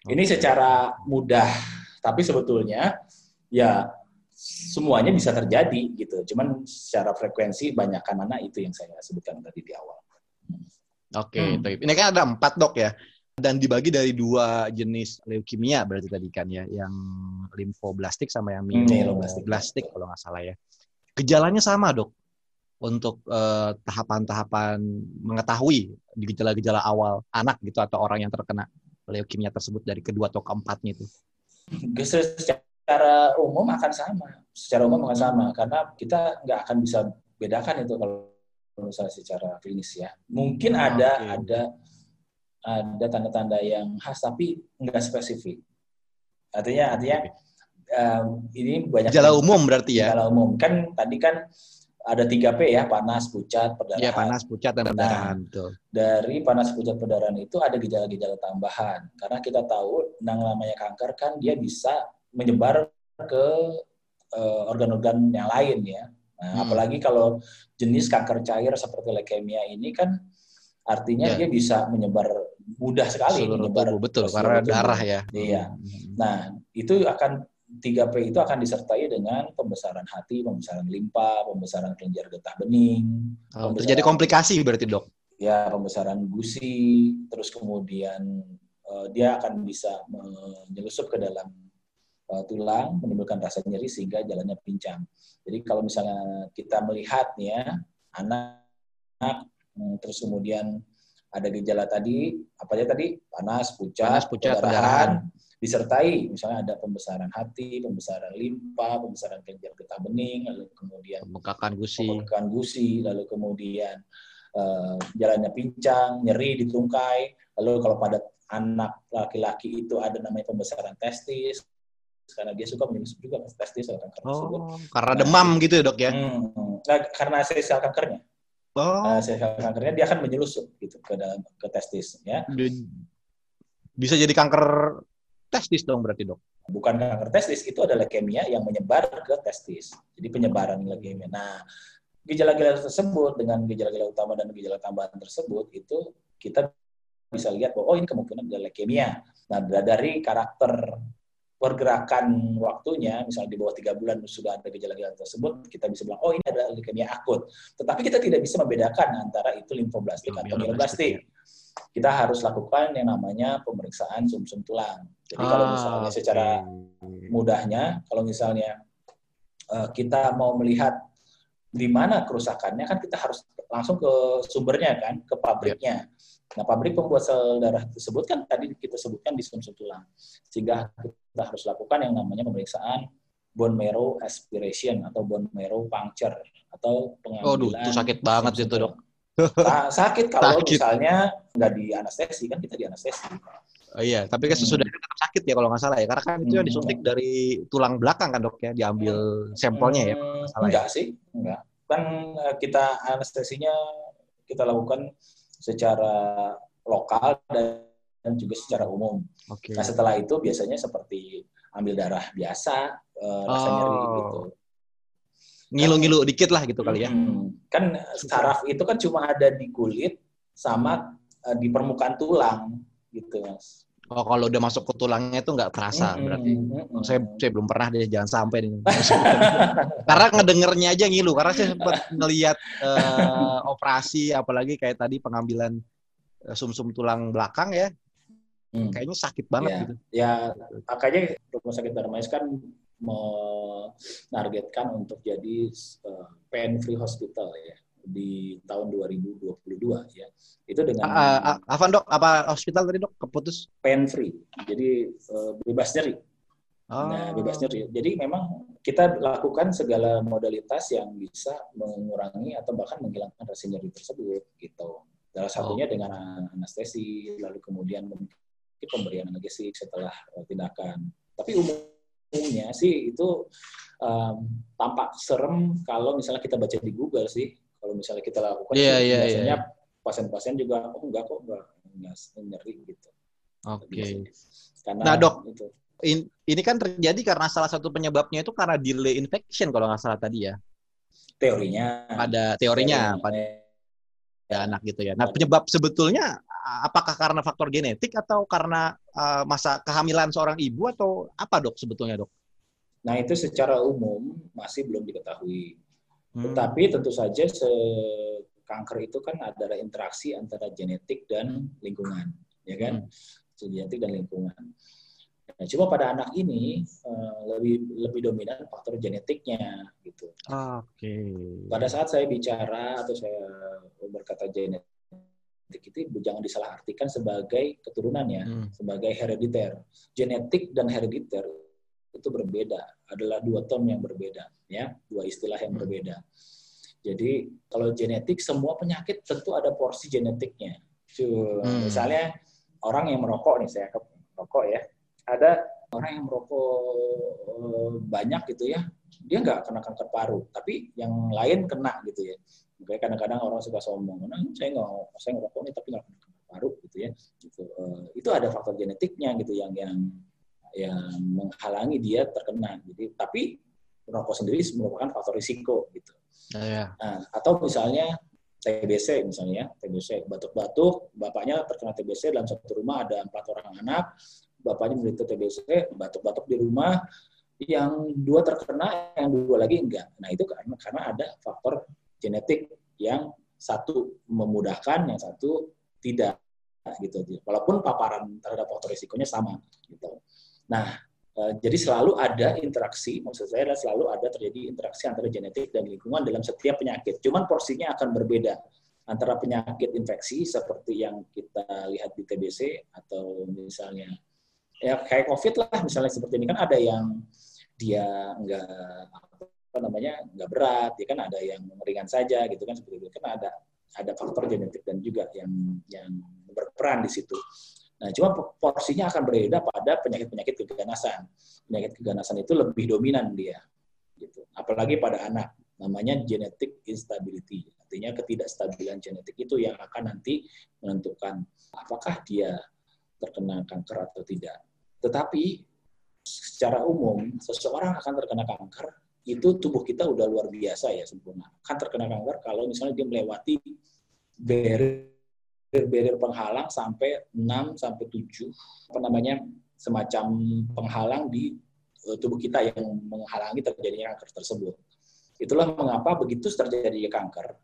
Ini secara mudah, tapi sebetulnya ya semuanya bisa terjadi gitu. Cuman secara frekuensi banyakkan mana itu yang saya sebutkan tadi di awal. Oke, okay, hmm. ini kan ada empat dok ya, dan dibagi dari dua jenis leukemia berarti tadi kan ya, yang limfoblastik sama yang hmm, myeloblastik kalau nggak salah ya. Gejalanya sama dok untuk tahapan eh, tahapan-tahapan mengetahui gejala-gejala awal anak gitu atau orang yang terkena leukemia tersebut dari kedua atau keempatnya itu secara umum akan sama. Secara umum akan sama karena kita nggak akan bisa bedakan itu kalau misalnya secara klinis ya. Mungkin hmm, ada okay. ada ada tanda-tanda yang khas tapi nggak spesifik. Artinya artinya um, ini banyak gejala umum berarti ya. Gejala umum kan tadi kan ada 3 P ya, panas, pucat, perdarahan. Iya, panas, pucat, dan perdarahan. Nah, Dari panas, pucat, perdarahan itu ada gejala-gejala tambahan. Karena kita tahu, yang namanya kanker kan dia bisa menyebar ke uh, organ-organ yang lain ya. Nah, hmm. apalagi kalau jenis kanker cair seperti leukemia ini kan artinya ya. dia bisa menyebar mudah sekali seluruh menyebar tubuh, betul karena tubuh. darah ya. Iya. Hmm. Nah, itu akan 3P itu akan disertai dengan pembesaran hati, pembesaran limpa, pembesaran kelenjar getah bening. Oh, terjadi komplikasi berarti dok? Ya, pembesaran gusi, terus kemudian uh, dia akan bisa menyelusup ke dalam uh, tulang, menimbulkan rasa nyeri sehingga jalannya pincang. Jadi kalau misalnya kita melihat nih ya, anak, hmm, terus kemudian ada gejala tadi, apa aja tadi? Panas, pucat, Panas, pucat pendarahan, disertai misalnya ada pembesaran hati, pembesaran limpa, pembesaran kelenjar getah bening, lalu kemudian pembengkakan gusi, pembengkakan gusi, lalu kemudian uh, jalannya pincang, nyeri di tungkai, lalu kalau pada anak laki-laki itu ada namanya pembesaran testis, karena dia suka menyusup juga ke testis sel kanker oh, tersebut. Karena nah, demam gitu ya dok ya? Hmm, nah, karena sel sel kankernya. Oh. Nah, sel sel kankernya dia akan menyelusup gitu ke dalam ke testis ya. Bisa jadi kanker testis dong berarti dok? bukan kanker testis, itu adalah leukemia yang menyebar ke testis. Jadi penyebaran leukemia. Nah, gejala-gejala tersebut dengan gejala-gejala utama dan gejala tambahan tersebut itu kita bisa lihat bahwa oh ini kemungkinan adalah leukemia. Nah, dari karakter pergerakan waktunya, misalnya di bawah tiga bulan sudah ada gejala-gejala tersebut, kita bisa bilang, oh ini ada leukemia akut. Tetapi kita tidak bisa membedakan antara itu limfoblastik atau mieloblastik. Kita harus lakukan yang namanya pemeriksaan sumsum -sum tulang. Jadi ah, kalau misalnya secara mudahnya, kalau misalnya uh, kita mau melihat di mana kerusakannya, kan kita harus langsung ke sumbernya kan, ke pabriknya. Nah, pabrik pembuat sel darah tersebut kan tadi kita sebutkan di sumsum tulang. Sehingga kita harus lakukan yang namanya pemeriksaan bone marrow aspiration atau bone marrow puncture atau pengambilan. Oh, itu sakit banget itu, Dok. sakit kalau sakit. misalnya nggak di anestesi kan kita di anestesi. Oh iya, tapi kan sesudah hmm. tetap sakit ya kalau nggak salah ya, karena kan itu yang hmm. disuntik dari tulang belakang kan dok ya, diambil sampelnya ya. Hmm, enggak ya. sih, enggak. Kan eh, kita anestesinya kita lakukan secara lokal dan juga secara umum. Okay. Nah setelah itu biasanya seperti ambil darah biasa, uh, rasa oh. nyeri gitu. Ngilu-ngilu dikit lah gitu kali ya. Hmm, kan saraf itu kan cuma ada di kulit sama uh, di permukaan tulang gitu mas. Oh kalau udah masuk ke tulangnya itu nggak terasa mm-hmm. berarti. Mm-hmm. Saya saya belum pernah deh jangan sampai nih. karena ngedengernya aja ngilu karena saya sempat ngelihat uh, operasi apalagi kayak tadi pengambilan uh, sumsum tulang belakang ya. Hmm. Kayaknya sakit banget ya, gitu. Ya makanya rumah sakit Darmais kan menargetkan untuk jadi uh, pain free hospital ya di tahun 2022 ya. Itu dengan uh, uh, apa dok? Apa hospital tadi dok keputus? Pain free. Jadi uh, bebas nyeri. Oh. Nah, bebas nyeri. Jadi memang kita lakukan segala modalitas yang bisa mengurangi atau bahkan menghilangkan rasa nyeri tersebut gitu. Salah satunya oh. dengan anestesi, lalu kemudian mungkin pemberian analgesik setelah uh, tindakan. Tapi umumnya sih itu um, tampak serem kalau misalnya kita baca di Google sih kalau misalnya kita lakukan yeah, yeah, biasanya yeah. pasien-pasien juga oh enggak kok enggak, enggak nyeri gitu. Oke. Okay. Karena nah dok, itu. In, ini kan terjadi karena salah satu penyebabnya itu karena delay infection kalau nggak salah tadi ya. Teorinya. Pada teorinya, teorinya. pada ya, anak gitu ya. Nah penyebab sebetulnya apakah karena faktor genetik atau karena uh, masa kehamilan seorang ibu atau apa dok sebetulnya dok? Nah itu secara umum masih belum diketahui. Hmm. Tetapi tentu saja se kanker itu kan adalah interaksi antara genetik dan lingkungan, ya kan? Hmm. Genetik dan lingkungan. Nah, cuma pada anak ini uh, lebih lebih dominan faktor genetiknya gitu. Oke. Okay. Pada saat saya bicara atau saya berkata genetik itu jangan disalahartikan sebagai keturunan ya, hmm. sebagai herediter. Genetik dan herediter itu berbeda, adalah dua term yang berbeda, ya, dua istilah yang berbeda. Jadi kalau genetik semua penyakit tentu ada porsi genetiknya. hmm. Misalnya orang yang merokok nih, saya ke merokok ya, ada orang yang merokok eh, banyak gitu ya, dia nggak kena kanker paru, tapi yang lain kena gitu ya. Makanya kadang-kadang orang suka sombong, nah, saya nggak, saya ngerokok nih tapi nggak kena kanker paru gitu ya. Gitu. Uh, itu ada faktor genetiknya gitu yang yang yang menghalangi dia terkena. Jadi tapi merokok sendiri merupakan faktor risiko gitu. Oh, ya. Nah, atau misalnya TBC misalnya, TBC batuk-batuk, bapaknya terkena TBC dalam satu rumah ada empat orang anak, bapaknya menderita TBC, batuk-batuk di rumah, yang dua terkena, yang dua lagi enggak. Nah itu karena karena ada faktor genetik yang satu memudahkan, yang satu tidak gitu. Walaupun paparan terhadap faktor risikonya sama gitu. Nah, eh, jadi selalu ada interaksi, maksud saya adalah selalu ada terjadi interaksi antara genetik dan lingkungan dalam setiap penyakit. Cuman porsinya akan berbeda antara penyakit infeksi seperti yang kita lihat di TBC atau misalnya ya kayak COVID lah misalnya seperti ini kan ada yang dia enggak apa namanya enggak berat, ya kan ada yang ringan saja gitu kan seperti itu kan ada ada faktor genetik dan juga yang yang berperan di situ. Nah, cuma porsinya akan berbeda pada penyakit-penyakit keganasan. Penyakit keganasan itu lebih dominan dia. Gitu. Apalagi pada anak, namanya genetic instability. Artinya ketidakstabilan genetik itu yang akan nanti menentukan apakah dia terkena kanker atau tidak. Tetapi secara umum seseorang akan terkena kanker itu tubuh kita udah luar biasa ya sempurna. Kan terkena kanker kalau misalnya dia melewati barrier penghalang sampai 6 sampai 7 apa namanya semacam penghalang di eh, tubuh kita yang menghalangi terjadinya kanker tersebut. Itulah mengapa begitu terjadi kanker.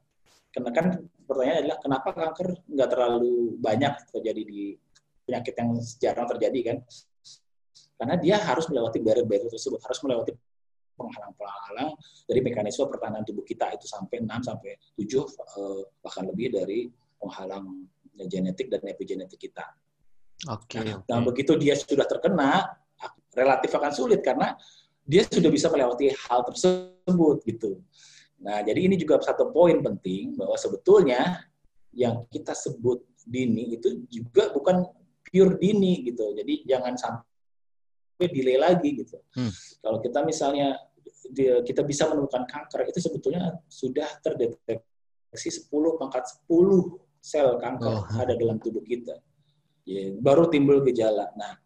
Karena kan pertanyaan adalah kenapa kanker nggak terlalu banyak terjadi di penyakit yang jarang terjadi kan? Karena dia harus melewati barrier-barrier tersebut, harus melewati penghalang-penghalang dari mekanisme pertahanan tubuh kita itu sampai 6 sampai 7 eh, bahkan lebih dari penghalang genetik dan epigenetik kita. Oke. Okay, nah, okay. nah, begitu dia sudah terkena, relatif akan sulit karena dia sudah bisa melewati hal tersebut gitu. Nah, jadi ini juga satu poin penting bahwa sebetulnya yang kita sebut dini itu juga bukan pure dini gitu. Jadi jangan sampai delay lagi gitu. Hmm. Kalau kita misalnya kita bisa menemukan kanker itu sebetulnya sudah terdeteksi 10 pangkat 10 sel kanker oh. ada dalam tubuh kita. Ya, baru timbul gejala. Nah,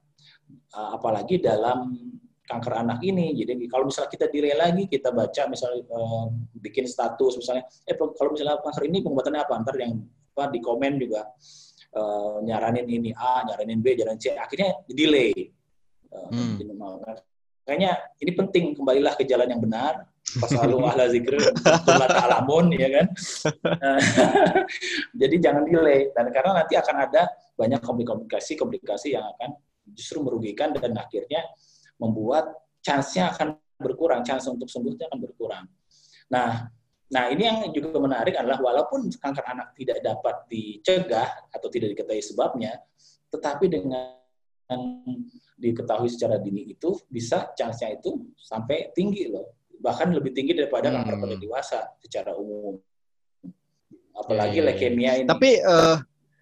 apalagi dalam kanker anak ini. Jadi kalau misalnya kita delay lagi, kita baca misalnya um, bikin status misalnya, eh kalau misalnya kanker ini pengobatannya apa? Ntar yang apa di komen juga uh, nyaranin ini A, nyaranin B, nyaranin C. Akhirnya delay. Hmm. Makanya ini penting kembalilah ke jalan yang benar. Pas lalu ahla zikir, alamun, ya kan. Jadi jangan delay. Dan karena nanti akan ada banyak komplikasi-komplikasi yang akan justru merugikan dan akhirnya membuat chance-nya akan berkurang, chance untuk sembuhnya akan berkurang. Nah, nah ini yang juga menarik adalah walaupun kanker anak tidak dapat dicegah atau tidak diketahui sebabnya, tetapi dengan diketahui secara dini itu bisa chance-nya itu sampai tinggi loh. Bahkan lebih tinggi daripada hmm. kanker pada dewasa secara umum. Apalagi yeah. leukemia ini. Tapi uh,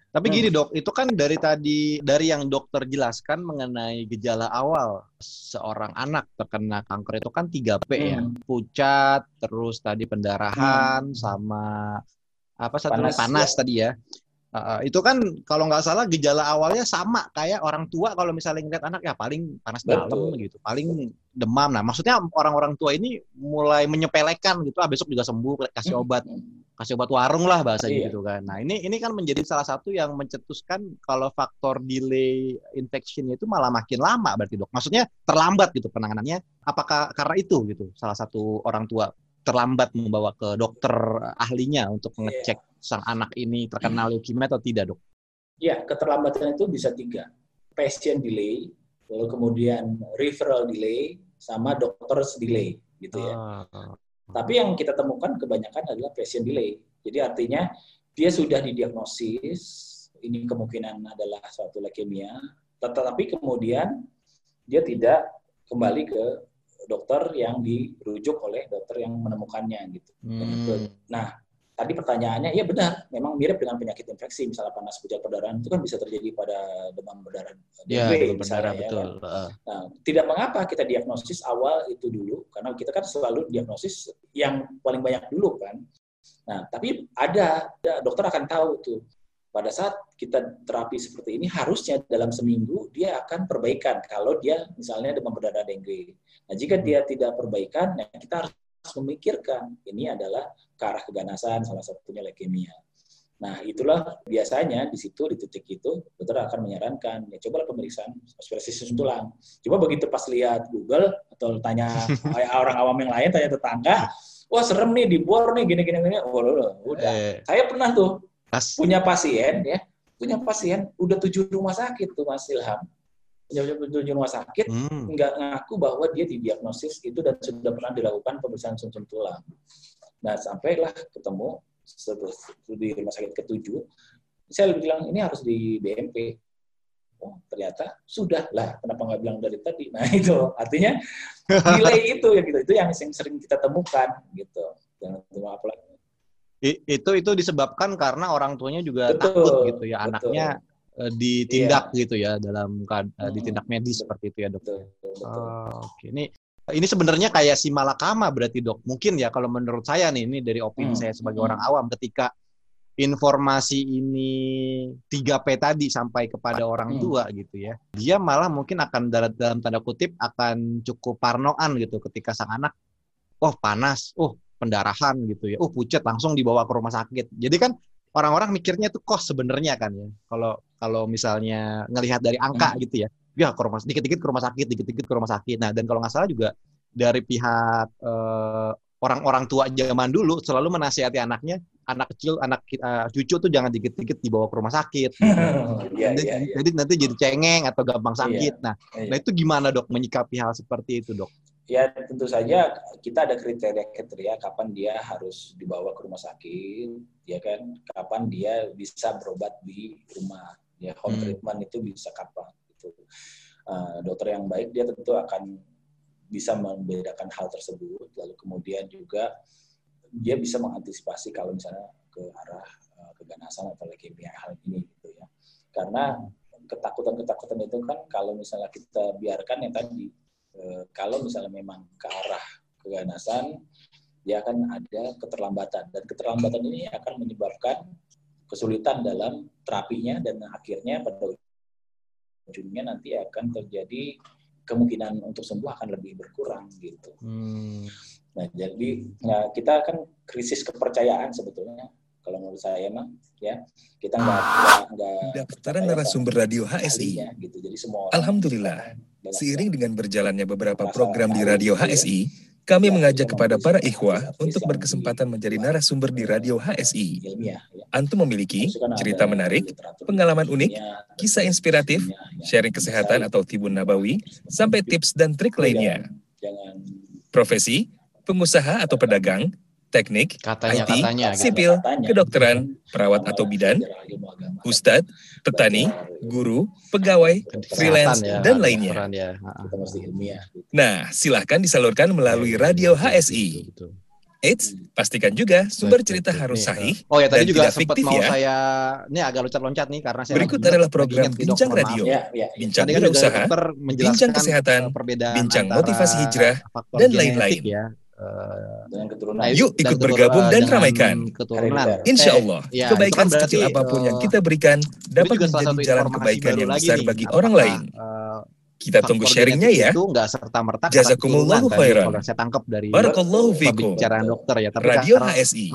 tapi hmm. gini dok, itu kan dari tadi dari yang dokter jelaskan mengenai gejala awal seorang anak terkena kanker itu kan 3P ya. hmm. ya, pucat, terus tadi pendarahan, hmm. sama apa satu panas, panas ya. tadi ya. Uh, itu kan kalau nggak salah gejala awalnya sama kayak orang tua kalau misalnya ngeliat anak ya paling panas Betul. dalam gitu, paling demam. Nah, maksudnya orang-orang tua ini mulai menyepelekan gitu, ah besok juga sembuh, kasih hmm. obat, kasih obat warung lah bahasanya iya. gitu kan. Nah, ini ini kan menjadi salah satu yang mencetuskan kalau faktor delay infection itu malah makin lama berarti dok. Maksudnya terlambat gitu penanganannya. Apakah karena itu gitu salah satu orang tua terlambat membawa ke dokter ahlinya untuk iya. mengecek sang anak ini terkena hmm. leukemia atau tidak, dok? Ya, keterlambatan itu bisa tiga. Patient delay, lalu kemudian referral delay, sama doctor's delay, gitu ya. Ah. Tapi yang kita temukan kebanyakan adalah patient delay. Jadi artinya dia sudah didiagnosis, ini kemungkinan adalah suatu leukemia, tetapi kemudian dia tidak kembali ke dokter yang dirujuk oleh dokter yang menemukannya gitu. Hmm. Nah, tadi pertanyaannya, ya benar, memang mirip dengan penyakit infeksi, misalnya panas pucat perdarahan itu kan bisa terjadi pada demam berdarah ya, DW, misalnya, ya, betul. Kan? Nah, tidak mengapa kita diagnosis awal itu dulu, karena kita kan selalu diagnosis yang paling banyak dulu kan. Nah, tapi ada, ada dokter akan tahu tuh pada saat kita terapi seperti ini harusnya dalam seminggu dia akan perbaikan kalau dia misalnya demam berdarah dengue. Nah, jika dia tidak perbaikan, nah kita harus memikirkan ini adalah ke arah keganasan, salah satunya leukemia. Nah, itulah biasanya di situ, di titik itu, dokter akan menyarankan, ya cobalah pemeriksaan susun tulang. Coba begitu pas lihat Google, atau tanya orang awam yang lain, tanya tetangga, wah serem nih, dibor nih, gini-gini, gini. Oh, loh, udah. Eh. Saya pernah tuh, As. punya pasien, ya, punya pasien, udah tujuh rumah sakit tuh Mas Ilham tujuh rumah sakit hmm. nggak ngaku bahwa dia didiagnosis itu dan sudah pernah dilakukan pemeriksaan sum-sum tulang. Nah sampailah ketemu di rumah sakit ketujuh, saya bilang ini harus di BMP. Oh, ternyata sudah lah. Kenapa nggak bilang dari tadi? Nah itu artinya nilai itu ya gitu. Itu yang sering kita temukan gitu. Jangan cuma itu itu disebabkan karena orang tuanya juga betul, takut gitu ya betul. anaknya Eh, ditindak yeah. gitu ya dalam hmm. ditindak medis seperti itu ya dok. Betul, betul. Oh, Oke, okay. ini ini sebenarnya kayak si malakama berarti dok. Mungkin ya kalau menurut saya nih ini dari opini hmm. saya sebagai hmm. orang awam ketika informasi ini 3P tadi sampai kepada orang hmm. tua gitu ya. Dia malah mungkin akan dalam, dalam tanda kutip akan cukup parnoan gitu ketika sang anak oh panas, oh pendarahan gitu ya. Oh pucat langsung dibawa ke rumah sakit. Jadi kan orang-orang mikirnya itu kos sebenarnya kan ya. Kalau kalau misalnya ngelihat dari angka hmm. gitu ya. Ya ke rumah dikit-dikit ke rumah sakit, dikit-dikit ke rumah sakit. Nah, dan kalau nggak salah juga dari pihak eh, orang-orang tua zaman dulu selalu menasihati anaknya anak kecil, anak uh, cucu tuh jangan dikit-dikit dibawa ke rumah sakit. yeah, jadi, yeah, yeah. jadi nanti jadi cengeng atau gampang iya, sakit. Yeah, nah, yeah. nah itu gimana dok menyikapi hal seperti itu dok? Ya tentu saja kita ada kriteria-kriteria kapan dia harus dibawa ke rumah sakit, ya kan? Kapan dia bisa berobat di rumah, ya home hmm. treatment itu bisa kapan? Itu uh, dokter yang baik dia tentu akan bisa membedakan hal tersebut. Lalu kemudian juga dia bisa mengantisipasi kalau misalnya ke arah uh, keganasan atau leukemia hal ini gitu ya. Karena ketakutan-ketakutan itu kan kalau misalnya kita biarkan yang tadi kalau misalnya memang ke arah keganasan dia akan ada keterlambatan. Dan keterlambatan ini akan menyebabkan kesulitan dalam terapinya dan akhirnya pada ujungnya nanti akan terjadi kemungkinan untuk sembuh akan lebih berkurang gitu. Hmm. Nah, jadi ya, kita kan krisis kepercayaan sebetulnya. Kalau menurut saya mah ya kita nggak nggak daftaran narasumber radio HSI gitu. Jadi semua Alhamdulillah seiring dengan berjalannya beberapa program di radio HSI kami mengajak kepada para ikhwah untuk berkesempatan menjadi narasumber di radio HSI. Ya. Antum memiliki cerita menarik, pengalaman unik, kisah inspiratif, sharing kesehatan atau tibun nabawi, sampai tips dan trik lainnya. Profesi, pengusaha atau pedagang, teknik, katanya, IT, katanya, sipil, katanya. kedokteran, perawat atau bidan, ustadz, petani, guru, pegawai, freelance, ya, dan lainnya. Ya. Nah, silahkan disalurkan melalui iya, radio HSI. Eits, pastikan juga sumber cerita harus sahih oh, ya, tadi dan juga tidak fiktif mau ya. saya ini agak loncat-loncat nih karena saya Berikut adalah program Bincang Radio, ya, ya, ya. Bincang Usaha, Bincang Kesehatan, Bincang Motivasi Hijrah, dan lain-lain. Ya dengan keturunan. Nah, Yuk ikut bergabung dan ramaikan. Keturunan. Insya Allah, eh, ya, kebaikan kan sekecil apa pun uh, yang kita berikan dapat menjadi jalan kebaikan yang besar bagi orang lain. Uh, kita tunggu sharingnya ya. Itu nggak serta merta. Jazakumullahu khairan. Kalau saya tangkap dari Barakallahu fikum. Pembicaraan dokter ya. Tapi Radio HSI.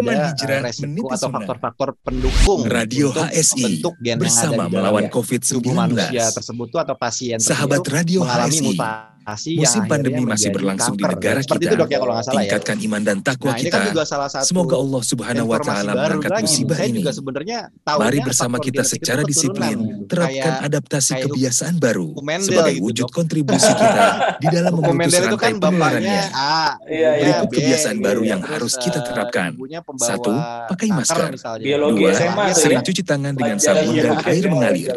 Teman hijrah meniti atau faktor-faktor pendukung. Radio HSI bersama melawan COVID-19. manusia tersebut atau pasien Sahabat Radio HSI Musim pandemi masih berlangsung di negara kita. Itu, dok, ya, kalau salah, ya. Tingkatkan iman dan takwa nah, kita. Kan juga salah satu Semoga Allah Subhanahu wa taala mengangkat musibah ini. Juga sebenarnya Mari bersama kita secara disiplin terapkan adaptasi kebiasaan baru sebagai gitu, wujud kontribusi kita di dalam memutus rantai kan penularannya. Iya, iya, Berikut kebiasaan baru yang harus kita eh, terapkan. Satu, pakai masker. Dua, sering cuci tangan dengan sabun dan air mengalir.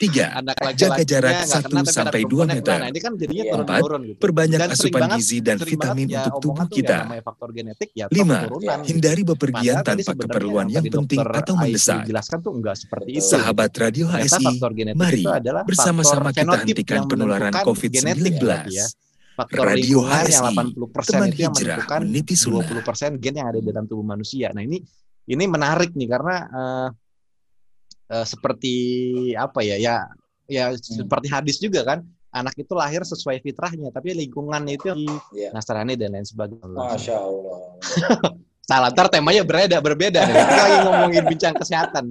Tiga, anak jaga jarak satu sampai dua meter. Nah, ini kan jadinya turun Empat, gitu. perbanyak dan asupan gizi dan vitamin ya, untuk tubuh kita. Faktor genetik, ya, Lima, hindari bepergian tanpa keperluan yang penting atau mendesak. Tuh enggak seperti itu. Sahabat Radio HSI, mari bersama-sama kita hentikan penularan COVID-19. Ya. Faktor Radio HSI, yang 80% teman itu yang menentukan 20% gen yang ada di dalam tubuh manusia. Nah ini ini menarik nih karena uh, uh, seperti apa ya ya ya hmm. seperti hadis juga kan anak itu lahir sesuai fitrahnya tapi lingkungan itu yeah. nasrani dan lain sebagainya. Masya Allah. Salah, ntar temanya berbeda, berbeda. Kita lagi ngomongin bincang kesehatan.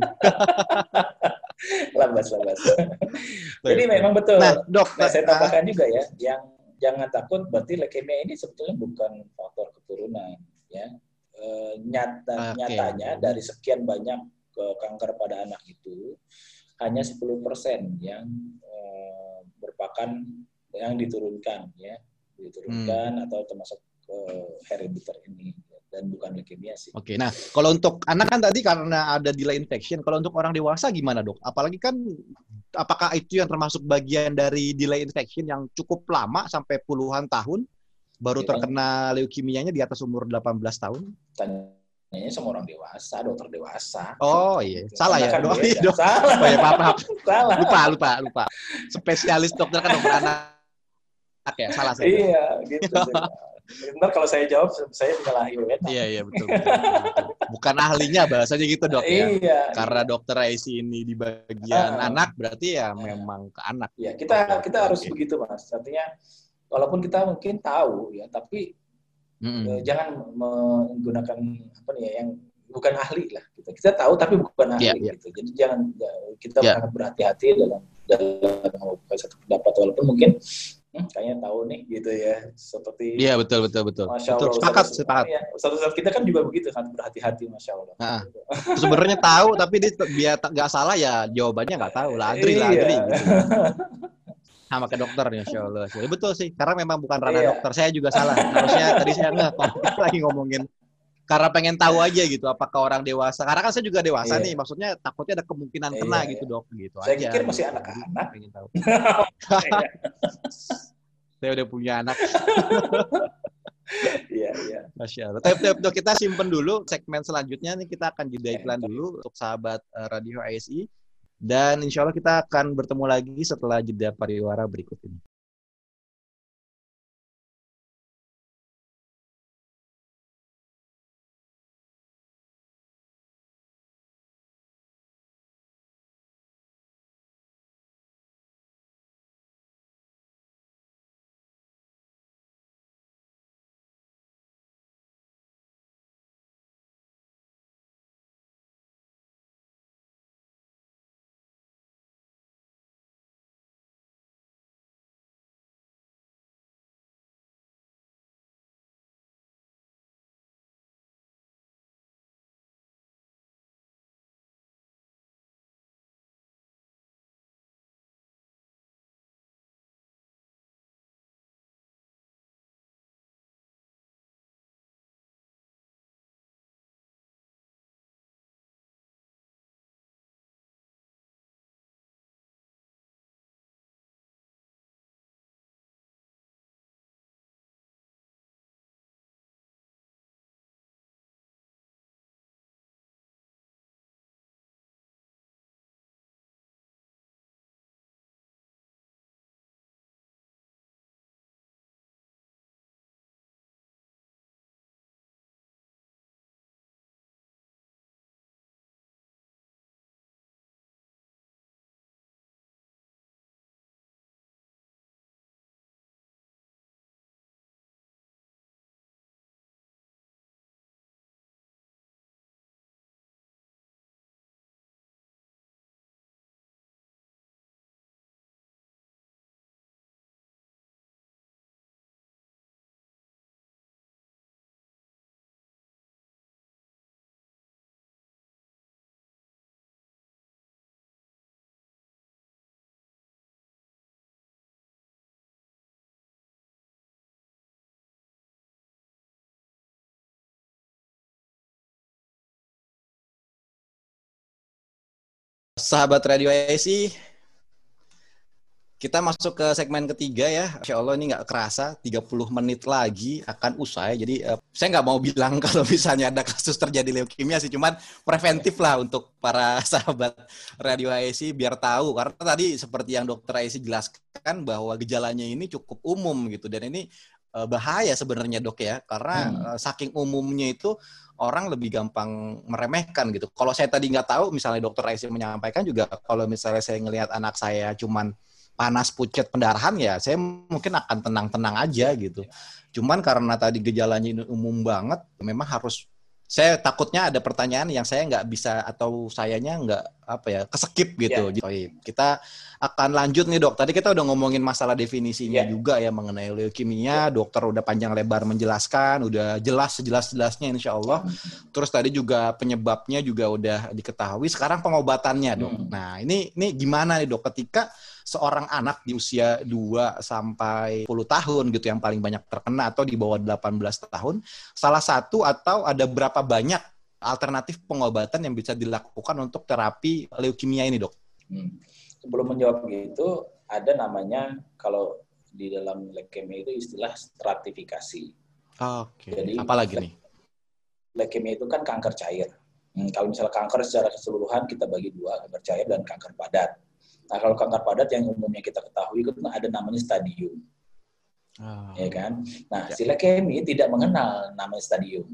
labas, labas. Jadi memang betul. Nah, dok, nah, saya tambahkan juga ya, yang jangan takut berarti leukemia ini sebetulnya bukan faktor keturunan, ya. E, nyata, okay. nyatanya dari sekian banyak ke kanker pada anak itu hanya 10% yang uh, merupakan yang diturunkan ya diturunkan hmm. atau termasuk uh, herediter ini dan bukan leukemia sih. Oke, nah kalau untuk anak kan tadi karena ada delay infection, kalau untuk orang dewasa gimana dok? Apalagi kan apakah itu yang termasuk bagian dari delay infection yang cukup lama sampai puluhan tahun baru ya, terkena leukemianya di atas umur 18 tahun? Tanya ini sama orang dewasa, dokter dewasa. Oh iya, gitu. salah ya? Kan oh, iya, dok. Salah. Oh iya, maaf, maaf. Salah. Lupa, lupa, lupa. Spesialis dokter kan dokter anak. ya, salah saya. Iya, gitu. Ntar kalau saya jawab, saya menyalahi ya. Iya, iya, betul, betul, betul. Bukan ahlinya bahasanya gitu, dok ya. Iya. Karena iya. dokter IC ini di bagian uh, anak, berarti ya uh, memang ke anak. Iya, kita kita harus okay. begitu, Mas. Artinya, walaupun kita mungkin tahu ya, tapi mm-hmm. jangan menggunakan apa nih ya, yang bukan ahli lah. Gitu. Kita tahu, tapi bukan ahli. Yeah, yeah. Gitu. Jadi jangan ya, kita yeah. sangat berhati-hati dalam dalam satu pendapat, walaupun mungkin hmm, kayaknya tahu nih gitu ya seperti iya betul betul betul masya allah betul, sepakat Ustaz, sepakat ya, Ustaz, kita kan juga begitu kan berhati-hati masya allah nah, sebenarnya tahu tapi dia biar nggak salah ya jawabannya nggak tahu lah adri lah adri iya. gitu. sama ke dokter ya Masya Allah. Betul sih, karena memang bukan ranah iya. dokter. Saya juga salah. Harusnya tadi saya nggak lagi ngomongin karena pengen tahu aja gitu apakah orang dewasa karena kan saya juga dewasa iya. nih maksudnya takutnya ada kemungkinan iya, kena iya. gitu dok gitu saya aja. pikir masih anak-anak pengen tahu saya udah punya anak Iya, iya. Masya Allah. Tapi, tapi kita simpen dulu segmen selanjutnya nih kita akan jeda iklan dulu untuk sahabat uh, Radio ASI dan insya Allah kita akan bertemu lagi setelah jeda pariwara berikut ini. Sahabat Radio ASI, kita masuk ke segmen ketiga ya. Insya Allah ini nggak kerasa, 30 menit lagi akan usai. Jadi uh, saya nggak mau bilang kalau misalnya ada kasus terjadi leukemia sih, cuman preventif lah untuk para sahabat Radio ASI biar tahu. Karena tadi seperti yang dokter ASI jelaskan bahwa gejalanya ini cukup umum gitu. Dan ini uh, bahaya sebenarnya dok ya, karena hmm. uh, saking umumnya itu orang lebih gampang meremehkan gitu. Kalau saya tadi nggak tahu, misalnya dokter Aisy menyampaikan juga, kalau misalnya saya ngelihat anak saya cuman panas pucat pendarahan ya, saya mungkin akan tenang-tenang aja gitu. Cuman karena tadi gejalanya ini umum banget, memang harus saya takutnya ada pertanyaan yang saya nggak bisa atau sayanya nggak apa ya keskip gitu. Yeah. Kita akan lanjut nih dok. Tadi kita udah ngomongin masalah definisinya yeah. juga ya mengenai leukemia. Yeah. Dokter udah panjang lebar menjelaskan, udah jelas sejelas-jelasnya insya Allah. Mm. Terus tadi juga penyebabnya juga udah diketahui. Sekarang pengobatannya dok. Mm. Nah ini ini gimana nih dok ketika seorang anak di usia 2 sampai 10 tahun gitu yang paling banyak terkena atau di bawah 18 tahun, salah satu atau ada berapa banyak alternatif pengobatan yang bisa dilakukan untuk terapi leukemia ini, Dok? Hmm. Sebelum menjawab itu, ada namanya kalau di dalam leukemia itu istilah stratifikasi. Oke. Okay. Jadi apalagi nih? Leukemia itu kan kanker cair. Hmm, kalau misalnya kanker secara keseluruhan kita bagi dua, kanker cair dan kanker padat. Nah, kalau kanker padat yang umumnya kita ketahui itu ada namanya stadium. Oh. Ya kan? Nah, ya. si leukemia tidak mengenal nama stadium.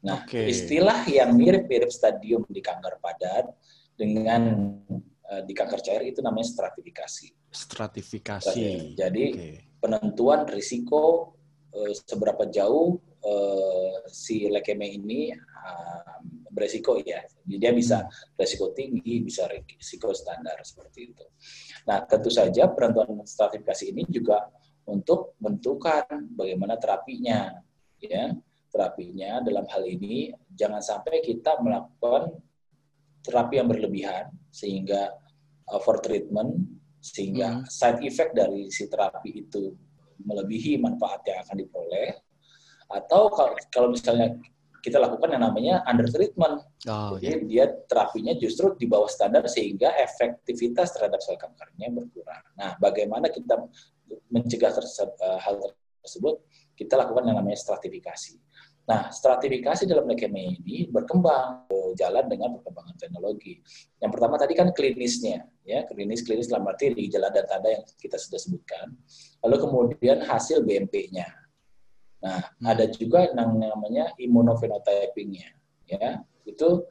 Nah, okay. istilah yang mirip-mirip stadium di kanker padat dengan uh, di kanker cair itu namanya stratifikasi. Stratifikasi. Jadi okay. penentuan risiko uh, seberapa jauh uh, si leukemia ini uh, beresiko ya. Jadi dia bisa hmm. resiko tinggi, bisa risiko standar seperti itu. Nah, tentu saja penentuan stratifikasi ini juga untuk menentukan bagaimana terapinya ya terapinya dalam hal ini jangan sampai kita melakukan terapi yang berlebihan sehingga over treatment sehingga hmm. side effect dari si terapi itu melebihi manfaat yang akan diperoleh atau kalau misalnya kita lakukan yang namanya under treatment. Oh, Jadi iya. dia terapinya justru di bawah standar sehingga efektivitas terhadap sel kankernya berkurang. Nah, bagaimana kita mencegah uh, hal tersebut, kita lakukan yang namanya stratifikasi. Nah, stratifikasi dalam leukemia ini berkembang jalan dengan perkembangan teknologi. Yang pertama tadi kan klinisnya, ya klinis klinis dalam arti di gejala dan tanda yang kita sudah sebutkan. Lalu kemudian hasil BMP-nya. Nah, hmm. ada juga yang namanya immunophenotypingnya, ya itu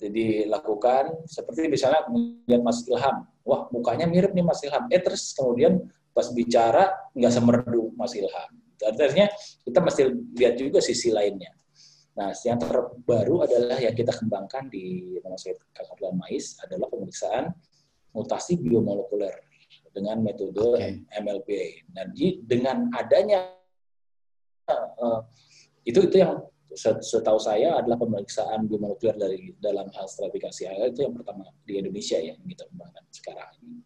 dilakukan seperti misalnya melihat Mas Ilham, wah mukanya mirip nih Mas Ilham, eh terus kemudian pas bicara nggak semerdu Mas Ilham. Artinya kita mesti lihat juga sisi lainnya. Nah, yang terbaru adalah yang kita kembangkan di rumah sakit kanker mais adalah pemeriksaan mutasi biomolekuler dengan metode okay. MLP. Nah, dengan adanya uh, itu itu yang setahu saya adalah pemeriksaan biomolekuler dari dalam hal stratifikasi itu yang pertama di Indonesia ya yang kita kembangkan sekarang ini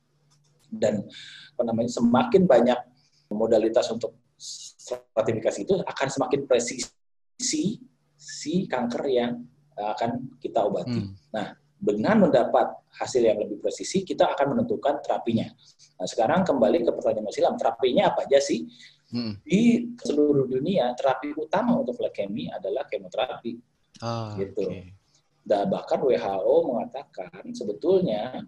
dan apa namanya semakin banyak modalitas untuk stratifikasi itu akan semakin presisi si kanker yang akan kita obati. Hmm. Nah, dengan mendapat hasil yang lebih presisi, kita akan menentukan terapinya. Nah, sekarang kembali ke pertanyaan Mas Ilham, terapinya apa aja sih? Hmm. Di seluruh dunia, terapi utama untuk leukemia adalah kemoterapi. Ah, gitu. Okay. Dan bahkan WHO mengatakan sebetulnya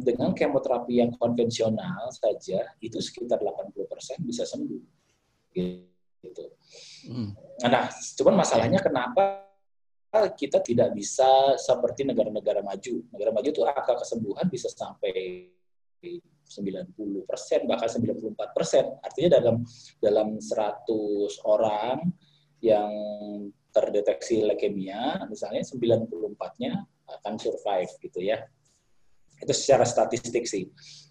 dengan kemoterapi yang konvensional saja itu sekitar 80% bisa sembuh. Gitu. Hmm. Nah, cuman masalahnya kenapa kita tidak bisa seperti negara-negara maju. Negara maju itu angka kesembuhan bisa sampai 90 persen bahkan 94 persen. Artinya dalam dalam 100 orang yang terdeteksi leukemia, misalnya 94-nya akan survive gitu ya. Itu secara statistik sih.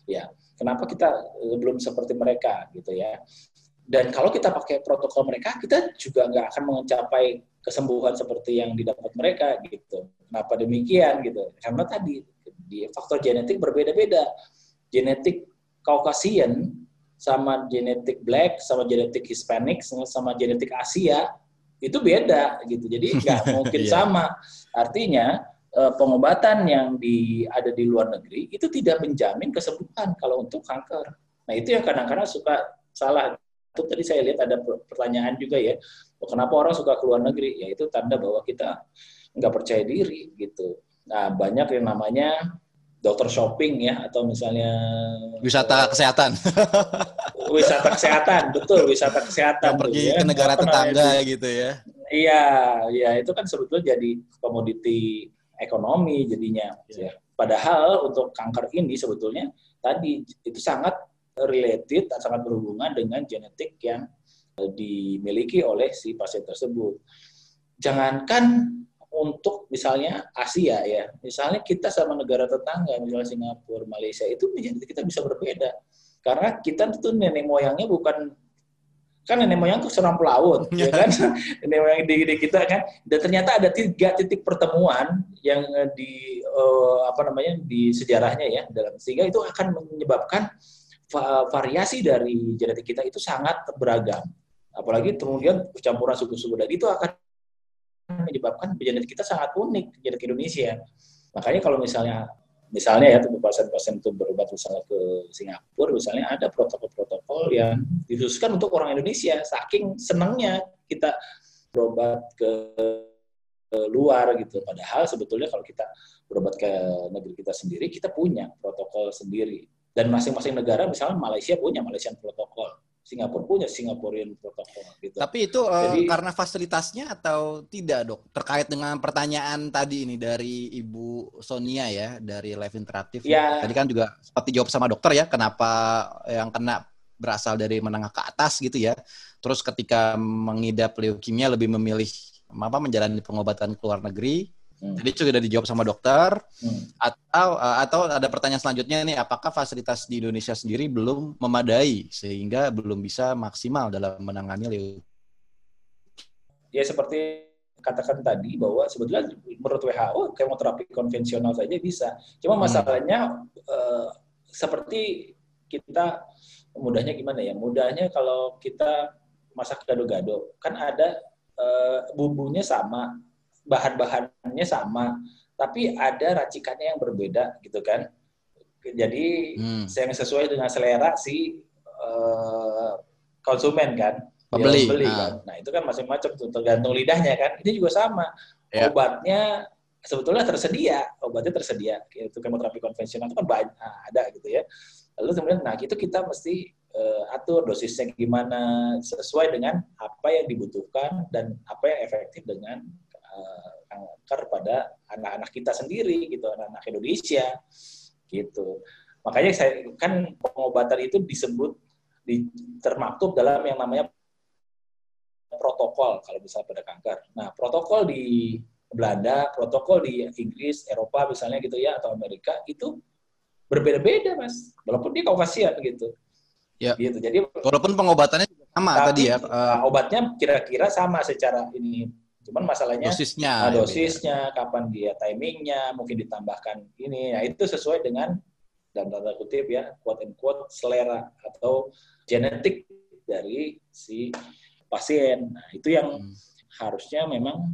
Ya, kenapa kita eh, belum seperti mereka gitu ya? Dan kalau kita pakai protokol mereka, kita juga nggak akan mencapai kesembuhan seperti yang didapat mereka gitu. Kenapa demikian gitu? Karena tadi di faktor genetik berbeda-beda. Genetik Caucasian sama genetik Black sama genetik Hispanic sama genetik Asia itu beda gitu. Jadi nggak mungkin yeah. sama. Artinya Eh, pengobatan yang di, ada di luar negeri itu tidak menjamin kesembuhan kalau untuk kanker. Nah itu yang kadang-kadang suka salah. Itu tadi saya lihat ada pertanyaan juga ya, kenapa orang suka ke luar negeri? Ya itu tanda bahwa kita nggak percaya diri gitu. Nah banyak yang namanya dokter shopping ya atau misalnya wisata kesehatan wisata kesehatan betul wisata kesehatan yang pergi ya. ke negara tetangga gitu ya iya iya itu kan sebetulnya jadi komoditi ekonomi jadinya. Yeah. Ya. Padahal untuk kanker ini sebetulnya tadi itu sangat related, sangat berhubungan dengan genetik yang eh, dimiliki oleh si pasien tersebut. Jangankan untuk misalnya Asia ya, misalnya kita sama negara tetangga, misalnya Singapura, Malaysia itu kita bisa berbeda. Karena kita itu nenek moyangnya bukan kan nenek moyang tuh seorang pelaut, ya kan? nenek moyang di, di kita kan. Dan ternyata ada tiga titik pertemuan yang eh, di uh, apa namanya di sejarahnya ya dalam sehingga itu akan menyebabkan variasi dari genetik kita itu sangat beragam. Apalagi kemudian percampuran suku-suku dan itu akan menyebabkan genetik kita sangat unik genetik Indonesia. Makanya kalau misalnya misalnya ya pasien-pasien itu berobat misalnya ke Singapura misalnya ada protokol-protokol yang dikhususkan untuk orang Indonesia. Saking senangnya kita berobat ke, ke luar gitu. Padahal sebetulnya kalau kita berobat ke negeri kita sendiri kita punya protokol sendiri. Dan masing-masing negara misalnya Malaysia punya Malaysian protokol Singapura punya Singaporean protokol gitu. Tapi itu uh, Jadi, karena fasilitasnya atau tidak, Dok? Terkait dengan pertanyaan tadi ini dari Ibu Sonia ya dari Live Interaktif. Ya. Tadi kan juga seperti jawab sama dokter ya, kenapa yang kena berasal dari menengah ke atas gitu ya. Terus ketika mengidap leukemia lebih memilih apa menjalani pengobatan ke luar negeri Hmm. Jadi sudah dijawab sama dokter. Hmm. Atau uh, atau ada pertanyaan selanjutnya nih, apakah fasilitas di Indonesia sendiri belum memadai sehingga belum bisa maksimal dalam menangani leukemia? Ya seperti katakan tadi bahwa sebetulnya menurut WHO kemoterapi konvensional saja bisa. Cuma hmm. masalahnya hmm. uh, seperti kita mudahnya gimana ya? Mudahnya kalau kita masak gado-gado, kan ada uh, bumbunya sama, bahan-bahannya sama, tapi ada racikannya yang berbeda gitu kan. Jadi hmm. yang sesuai dengan selera si uh, konsumen kan. Pembeli. Beli, nah. kan. Nah itu kan macam-macam tuh tergantung lidahnya kan. Ini juga sama. Ya. Obatnya sebetulnya tersedia, obatnya tersedia. Itu kemoterapi konvensional itu kan banyak nah, ada gitu ya. Lalu kemudian nah itu kita mesti uh, atur dosisnya gimana sesuai dengan apa yang dibutuhkan dan apa yang efektif dengan uh, kanker pada anak-anak kita sendiri gitu, anak-anak Indonesia gitu. Makanya saya kan pengobatan itu disebut di, termaktub dalam yang namanya protokol kalau bisa pada kanker. Nah, protokol di Belanda, protokol di Inggris, Eropa misalnya gitu ya atau Amerika itu berbeda-beda, Mas. Walaupun dia kaukasian gitu. Ya. Gitu. Jadi walaupun pengobatannya sama tadi ya. Uh, obatnya kira-kira sama secara ini Cuman masalahnya dosisnya, nah, dosisnya, ya. kapan dia timingnya, mungkin ditambahkan ini. Nah itu sesuai dengan dalam tanda kutip ya quote and quote selera atau genetik dari si pasien. Nah itu yang hmm. harusnya memang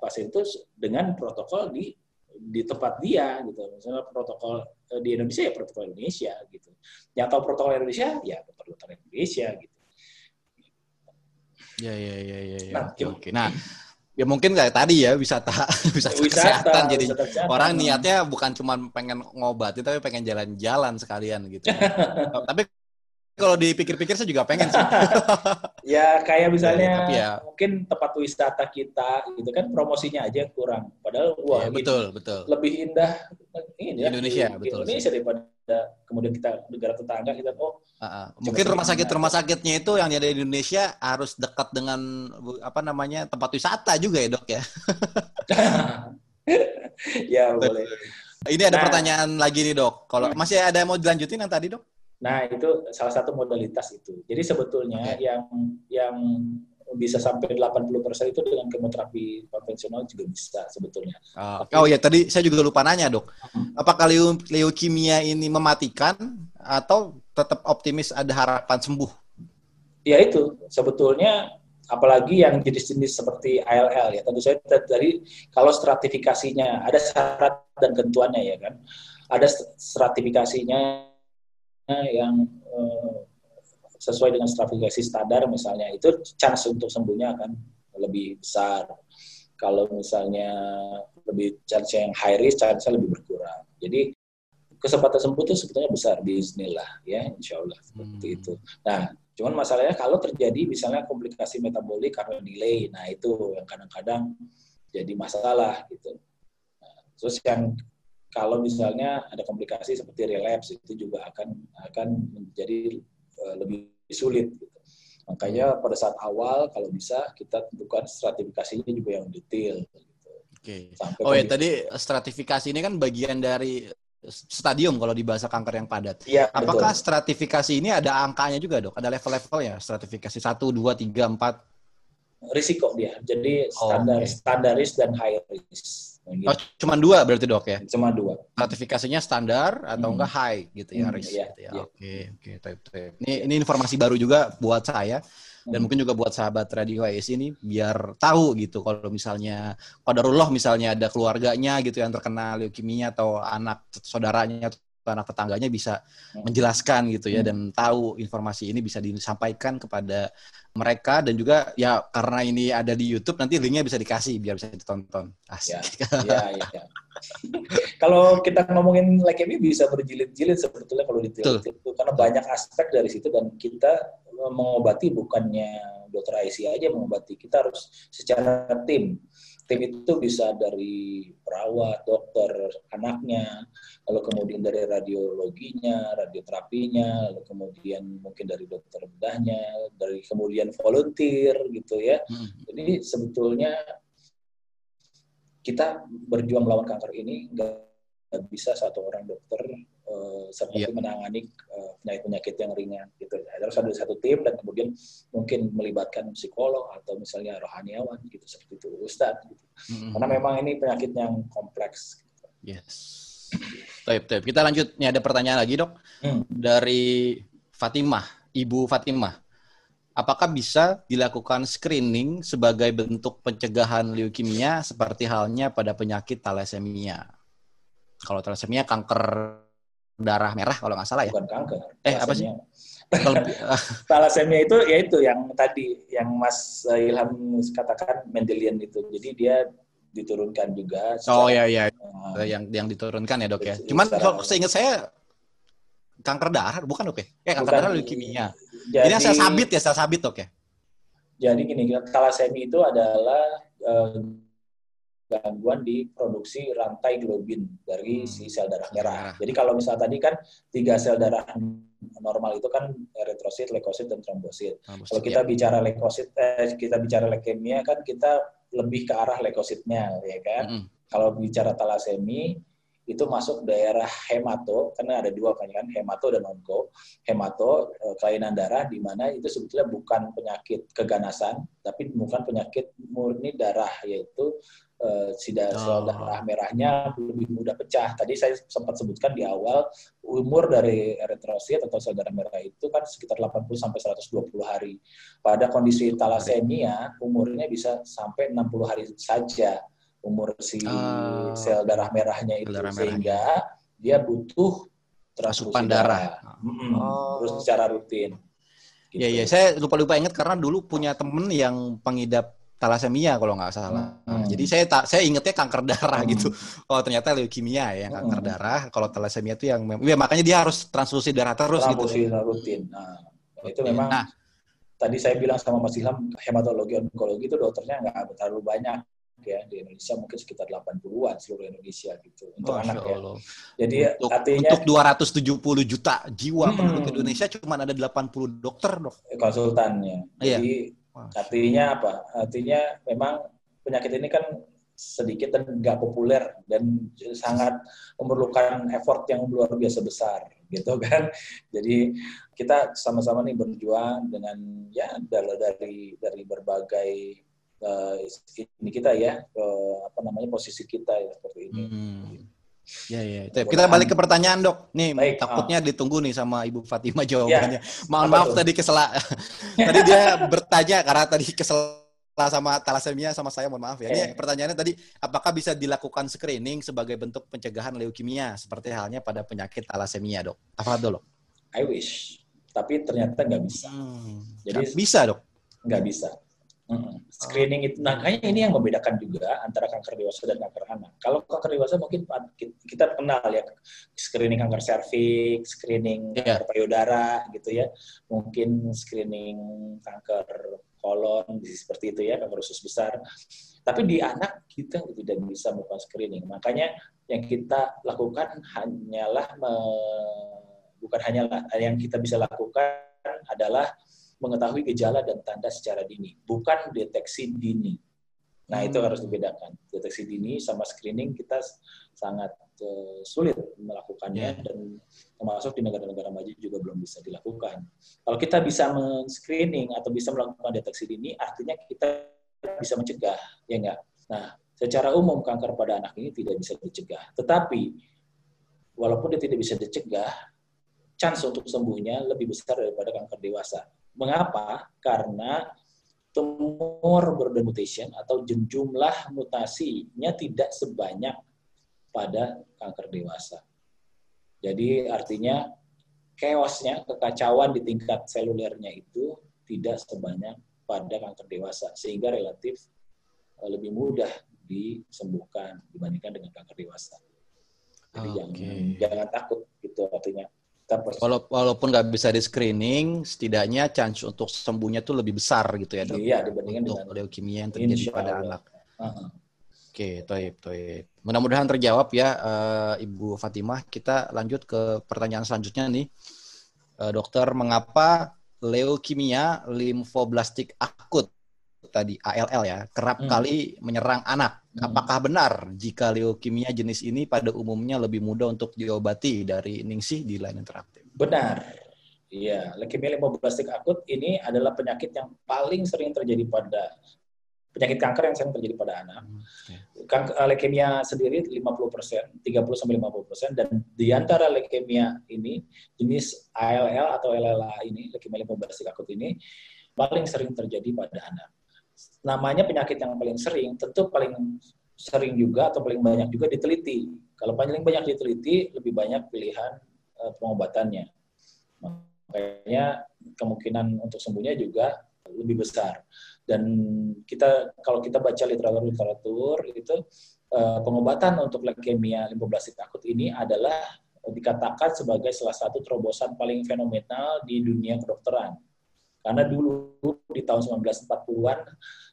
pasien itu dengan protokol di di tempat dia gitu. Misalnya protokol eh, di Indonesia ya protokol Indonesia gitu. Yang tahu protokol Indonesia ya protokol Indonesia gitu. Ya ya ya ya. ya. Nah, oke, oke. Nah, ya mungkin kayak tadi ya wisata wisata, wisata kesehatan jadi wisata kesehatan. orang niatnya bukan cuma pengen ngobati tapi pengen jalan-jalan sekalian gitu tapi kalau dipikir-pikir saya juga pengen sih. Ya kayak misalnya ya, ya. mungkin tempat wisata kita gitu kan promosinya aja kurang. Padahal wah ya, betul betul. lebih indah ini ya, Indonesia di, betul Indonesia daripada kemudian kita negara tetangga kita oh uh, uh. mungkin rumah sakit rumah sakitnya itu yang ada di Indonesia harus dekat dengan apa namanya tempat wisata juga ya dok ya? Ya boleh. Ini ada nah, pertanyaan lagi nih dok. Kalau hmm. masih ada yang mau dilanjutin yang tadi dok nah itu salah satu modalitas itu jadi sebetulnya okay. yang yang bisa sampai 80% itu dengan kemoterapi konvensional juga bisa sebetulnya. Oh, Tapi, oh ya tadi saya juga lupa nanya dok, hmm. apakah leukemia ini mematikan atau tetap optimis ada harapan sembuh? Ya itu sebetulnya apalagi yang jenis-jenis seperti ALL ya tentu saja dari kalau stratifikasinya ada syarat dan ketentuannya ya kan ada stratifikasinya yang eh, sesuai dengan stratifikasi standar misalnya itu chance untuk sembuhnya akan lebih besar. Kalau misalnya lebih chance yang high risk, chance lebih berkurang. Jadi kesempatan sembuh itu sebetulnya besar Bismillah ya Insya Allah seperti hmm. itu. Nah cuman masalahnya kalau terjadi misalnya komplikasi metabolik karena delay, nah itu yang kadang-kadang jadi masalah gitu. Nah, terus yang kalau misalnya ada komplikasi seperti relapse itu juga akan akan menjadi uh, lebih sulit. Gitu. Makanya pada saat awal kalau bisa kita tentukan stratifikasinya juga yang detail. Gitu. Oke. Okay. oh ya tadi stratifikasi ini kan bagian dari stadium kalau di bahasa kanker yang padat. Ya, Apakah betul. stratifikasi ini ada angkanya juga dok? Ada level-levelnya stratifikasi satu, dua, tiga, empat? Risiko dia. Jadi standar, oh, okay. standaris dan high risk. Gitu. Oh, cuma dua berarti dok ya? Cuma dua. Sertifikasinya standar atau hmm. enggak high gitu ya, hmm, iya, gitu ya. Iya. Oke, oke, type type. Ini ini informasi baru juga buat saya dan hmm. mungkin juga buat sahabat Radio AS ini biar tahu gitu kalau misalnya qadarullah misalnya ada keluarganya gitu yang terkena leukemia atau anak saudaranya atau anak tetangganya bisa hmm. menjelaskan gitu ya hmm. dan tahu informasi ini bisa disampaikan kepada mereka dan juga ya karena ini ada di YouTube nanti linknya bisa dikasih biar bisa ditonton. Asik. Ya, ya, ya. kalau kita ngomongin leukemia bisa berjilid-jilid sebetulnya kalau detail itu karena banyak aspek dari situ dan kita mengobati bukannya dokter IC aja mengobati, kita harus secara tim. Tim itu bisa dari perawat, dokter, anaknya, lalu kemudian dari radiologinya, radioterapinya, lalu kemudian mungkin dari dokter bedahnya, dari kemudian volunteer gitu ya. Hmm. Jadi sebetulnya kita berjuang melawan kanker ini nggak bisa satu orang dokter uh, seperti yeah. menangani uh, penyakit-penyakit yang ringan gitu. Harus ada satu tim dan kemudian mungkin melibatkan psikolog atau misalnya rohaniawan gitu seperti itu ustadz gitu. Mm-hmm. Karena memang ini penyakit yang kompleks. Gitu. Yes. Taip, taip. Kita lanjut. Nih ada pertanyaan lagi dok hmm. dari Fatimah, Ibu Fatimah apakah bisa dilakukan screening sebagai bentuk pencegahan leukemia seperti halnya pada penyakit thalassemia? Kalau thalassemia kanker darah merah kalau nggak salah ya? Bukan kanker. Eh apa sih? thalassemia itu ya itu yang tadi yang Mas Ilham katakan Mendelian itu. Jadi dia diturunkan juga. Secara, oh ya ya, uh, yang yang diturunkan ya dok ya. Cuman kalau seingat saya kanker darah bukan dok ya? Eh kanker bukan, darah leukemia. Jadi, Ini sel sabit ya, sel sabit dok ya? Jadi gini, talasemi itu adalah uh, gangguan di produksi rantai globin dari hmm. si sel darah merah. Jadi kalau misal tadi kan tiga sel darah normal itu kan eritrosit, leukosit, dan trombosit. kalau kita ya. bicara leukosit, eh, kita bicara leukemia kan kita lebih ke arah leukositnya, ya kan? -hmm. Kalau bicara talasemi, itu masuk daerah hemato karena ada dua kan kan hemato dan onko hemato eh, kelainan darah di mana itu sebetulnya bukan penyakit keganasan tapi bukan penyakit murni darah yaitu uh, si sel oh. darah merahnya lebih mudah pecah tadi saya sempat sebutkan di awal umur dari eritrosit atau sel darah merah itu kan sekitar 80 sampai 120 hari pada kondisi talasemia umurnya bisa sampai 60 hari saja umur si uh, sel darah merahnya itu darah sehingga merahnya. dia butuh transfusi darah, darah. Oh. terus secara rutin. Gitu. Ya, ya, saya lupa-lupa ingat karena dulu punya temen yang pengidap talasemia kalau nggak salah. Hmm. Jadi saya tak saya ingetnya kanker darah hmm. gitu. Oh ternyata leukemia ya yang kanker hmm. darah. Kalau talasemia itu yang ya makanya dia harus transfusi darah terus transfusi gitu. Transfusi rutin. Nah, itu memang nah, tadi saya bilang sama Mas Ilham hematologi onkologi itu dokternya nggak terlalu banyak ya di Indonesia mungkin sekitar 80-an seluruh Indonesia gitu untuk oh, anak ya. Jadi untuk, artinya untuk 270 juta jiwa hmm, penduduk Indonesia cuma ada 80 dokter dok. Konsultannya. Iya. Jadi artinya apa? Artinya memang penyakit ini kan sedikit dan nggak populer dan sangat memerlukan effort yang luar biasa besar gitu kan. Jadi kita sama-sama nih berjuang dengan ya dari dari berbagai uh, ini kita ya uh, apa namanya posisi kita ya seperti ini. Hmm. Ya ya. Kita balik ke pertanyaan dok. Nih Baik, takutnya ah. ditunggu nih sama Ibu Fatima jawabannya. Ya. Mohon maaf tadi kesel. tadi dia bertanya karena tadi kesel sama talasemia sama saya mohon maaf ya. Ini eh. pertanyaannya tadi apakah bisa dilakukan screening sebagai bentuk pencegahan leukemia seperti halnya pada penyakit talasemia dok? Apa dok? I wish, tapi ternyata nggak bisa. Hmm. Jadi bisa dok? Nggak bisa. Hmm. Screening itu, nah kayaknya ini yang membedakan juga antara kanker dewasa dan kanker anak. Kalau kanker dewasa mungkin kita kenal ya screening kanker serviks, screening yeah. kanker payudara gitu ya, mungkin screening kanker kolon seperti itu ya, kanker usus besar. Tapi di anak kita tidak bisa melakukan screening. Makanya yang kita lakukan hanyalah me, bukan hanyalah yang kita bisa lakukan adalah mengetahui gejala dan tanda secara dini, bukan deteksi dini. Nah, hmm. itu harus dibedakan. Deteksi dini sama screening kita sangat uh, sulit melakukannya yeah. dan termasuk di negara-negara maju juga belum bisa dilakukan. Kalau kita bisa men-screening atau bisa melakukan deteksi dini, artinya kita bisa mencegah, ya enggak? Nah, secara umum kanker pada anak ini tidak bisa dicegah. Tetapi walaupun dia tidak bisa dicegah, chance untuk sembuhnya lebih besar daripada kanker dewasa. Mengapa? Karena tumor burden mutation atau jumlah mutasinya tidak sebanyak pada kanker dewasa. Jadi artinya chaosnya, kekacauan di tingkat selulernya itu tidak sebanyak pada kanker dewasa, sehingga relatif eh, lebih mudah disembuhkan dibandingkan dengan kanker dewasa. Jadi okay. jangan, jangan takut gitu artinya. Walaupun nggak bisa di screening, setidaknya chance untuk sembuhnya tuh lebih besar gitu ya dok. Iya dibandingkan untuk dengan leukemia yang terjadi pada anak. Uh-huh. Oke, toib, toib. Mudah-mudahan terjawab ya uh, Ibu Fatimah. Kita lanjut ke pertanyaan selanjutnya nih, uh, dokter. Mengapa leukemia limfoblastik akut tadi ALL ya kerap hmm. kali menyerang anak. Hmm. Apakah benar jika leukemia jenis ini pada umumnya lebih mudah untuk diobati dari ningsih di lain interaktif? Benar. Iya, leukemia limfoblastik akut ini adalah penyakit yang paling sering terjadi pada penyakit kanker yang sering terjadi pada anak. Hmm, okay. Eh, leukemia sendiri 50 persen, 30 sampai 50 persen, dan di antara leukemia ini jenis ALL atau LLA ini, leukemia limfoblastik akut ini paling sering terjadi pada anak namanya penyakit yang paling sering, tentu paling sering juga atau paling banyak juga diteliti. Kalau paling banyak diteliti, lebih banyak pilihan uh, pengobatannya. Makanya kemungkinan untuk sembuhnya juga lebih besar. Dan kita kalau kita baca literatur-literatur itu uh, pengobatan untuk leukemia limfoblastik akut ini adalah dikatakan sebagai salah satu terobosan paling fenomenal di dunia kedokteran. Karena dulu di tahun 1940-an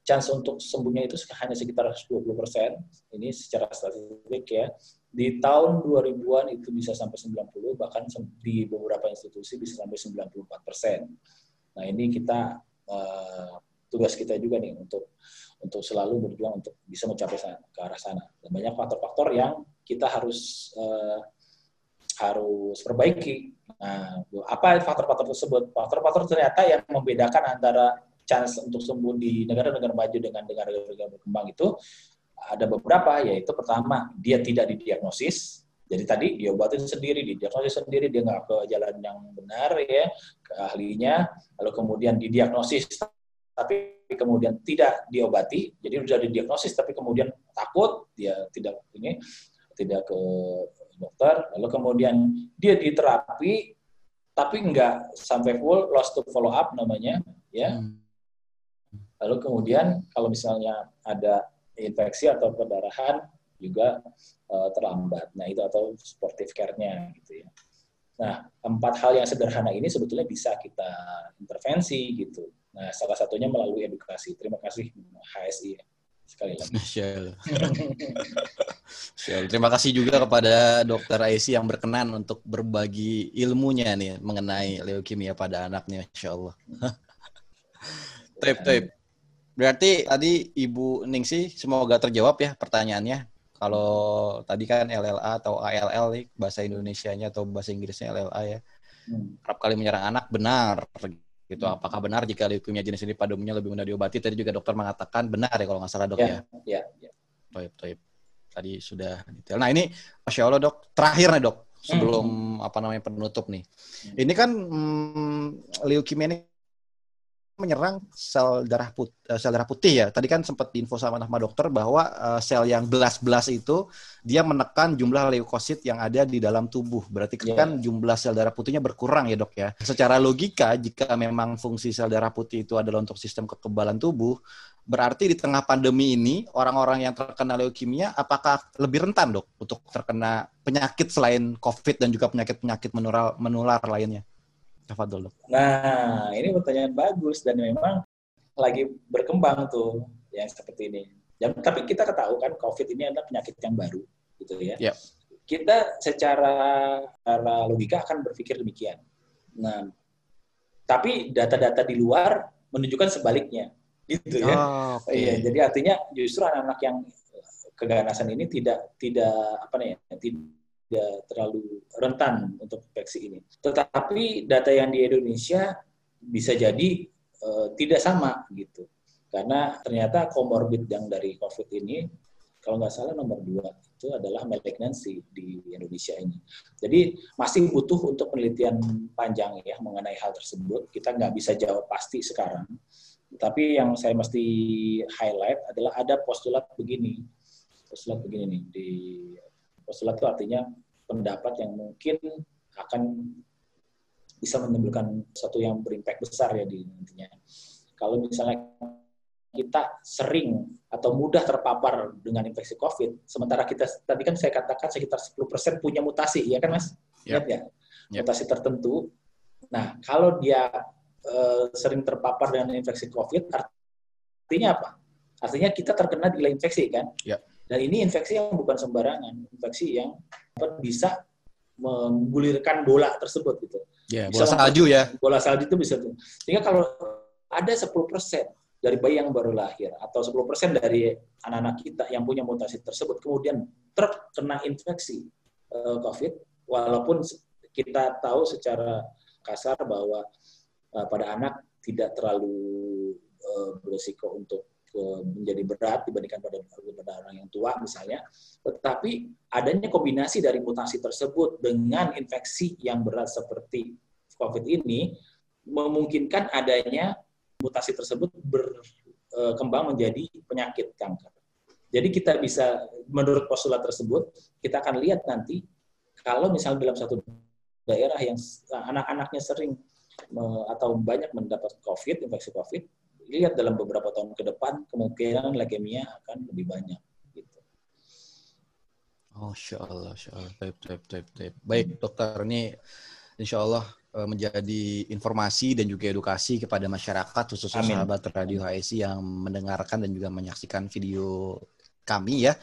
chance untuk sembuhnya itu hanya sekitar 20 persen. Ini secara statistik ya. Di tahun 2000-an itu bisa sampai 90, bahkan di beberapa institusi bisa sampai 94 persen. Nah ini kita uh, tugas kita juga nih untuk untuk selalu berjuang untuk bisa mencapai sana, ke arah sana. Dan banyak faktor-faktor yang kita harus uh, harus perbaiki. Nah, apa faktor-faktor tersebut? Faktor-faktor ternyata yang membedakan antara chance untuk sembuh di negara-negara maju dengan negara-negara berkembang itu ada beberapa, yaitu pertama, dia tidak didiagnosis, jadi tadi diobatin sendiri, didiagnosis sendiri, dia nggak ke jalan yang benar ya, ke ahlinya, lalu kemudian didiagnosis, tapi kemudian tidak diobati, jadi sudah didiagnosis tapi kemudian takut, dia tidak ini, tidak ke dokter, lalu kemudian dia diterapi, tapi nggak sampai full, lost to follow up namanya, ya. Hmm. Lalu kemudian kalau misalnya ada infeksi atau perdarahan juga uh, terlambat. Nah itu atau supportive care-nya gitu ya. Nah empat hal yang sederhana ini sebetulnya bisa kita intervensi gitu. Nah salah satunya melalui edukasi. Terima kasih HSI sekali lagi. Terima kasih juga kepada Dokter Aisi yang berkenan untuk berbagi ilmunya nih mengenai leukemia pada anaknya, Insya Allah. Tape, tape. Berarti tadi Ibu Ningsi semoga terjawab ya pertanyaannya. Kalau tadi kan LLA atau ALL nih bahasa Indonesia-nya atau bahasa Inggrisnya LLA ya. Hmm. Kerap kali menyerang anak benar gitu. Hmm. Apakah benar jika leukemia jenis ini pada umumnya lebih mudah diobati? Tadi juga dokter mengatakan benar ya kalau nggak salah dok ya. Ya, ya. Toib, toib. Tadi sudah detail. Nah ini, masya Allah dok, terakhir nih dok, sebelum hmm. apa namanya penutup nih. Hmm. Ini kan hmm, leukemia ini menyerang sel darah putih, eh, sel darah putih ya. Tadi kan sempat diinfo sama nama dokter bahwa uh, sel yang belas-belas itu dia menekan jumlah leukosit yang ada di dalam tubuh. Berarti yeah. kan jumlah sel darah putihnya berkurang ya dok ya. Secara logika jika memang fungsi sel darah putih itu adalah untuk sistem kekebalan tubuh, berarti di tengah pandemi ini orang-orang yang terkena leukemia apakah lebih rentan dok untuk terkena penyakit selain COVID dan juga penyakit-penyakit menular, menular lainnya? Tafadol, dok. Nah, ini pertanyaan bagus dan memang lagi berkembang tuh yang seperti ini. Dan, tapi kita ketahui kan COVID ini adalah penyakit yang baru, gitu ya. Yep. Kita secara, secara logika akan berpikir demikian. Nah, tapi data-data di luar menunjukkan sebaliknya, gitu ya. Oh, okay. Iya, jadi artinya justru anak-anak yang keganasan ini tidak tidak apa nih, tidak tidak terlalu rentan untuk infeksi ini. Tetapi data yang di Indonesia bisa jadi uh, tidak sama gitu. Karena ternyata komorbid yang dari COVID ini, kalau nggak salah nomor dua itu adalah malignancy di Indonesia ini. Jadi masih butuh untuk penelitian panjang ya mengenai hal tersebut. Kita nggak bisa jawab pasti sekarang. Tapi yang saya mesti highlight adalah ada postulat begini. Postulat begini nih di postulat itu artinya pendapat yang mungkin akan bisa menimbulkan satu yang berimpact besar ya di nantinya. Kalau misalnya kita sering atau mudah terpapar dengan infeksi COVID, sementara kita tadi kan saya katakan sekitar 10% punya mutasi, ya kan Mas? Yep. Ya. yep. mutasi tertentu. Nah, kalau dia uh, sering terpapar dengan infeksi COVID, artinya apa? Artinya kita terkena delay infeksi kan? Yep. Dan ini infeksi yang bukan sembarangan, infeksi yang bisa menggulirkan bola tersebut gitu. Ya, bola salju ya. Bola salju itu bisa tuh. Sehingga kalau ada 10% dari bayi yang baru lahir atau 10% dari anak-anak kita yang punya mutasi tersebut kemudian terkena infeksi uh, COVID, walaupun kita tahu secara kasar bahwa uh, pada anak tidak terlalu uh, berisiko untuk menjadi berat dibandingkan pada pada orang yang tua misalnya, tetapi adanya kombinasi dari mutasi tersebut dengan infeksi yang berat seperti COVID ini memungkinkan adanya mutasi tersebut berkembang menjadi penyakit kanker. Jadi kita bisa, menurut postulat tersebut, kita akan lihat nanti kalau misalnya dalam satu daerah yang anak-anaknya sering atau banyak mendapat COVID, infeksi COVID, lihat dalam beberapa tahun ke depan kemungkinan leukemia akan lebih banyak. Gitu. Oh, insya Allah, insya Allah. Baik, baik, baik, baik. dokter ini insya Allah Eh, menjadi informasi dan juga edukasi kepada masyarakat khususnya Amin. sahabat radio HSI yang mendengarkan dan juga menyaksikan video kami ya.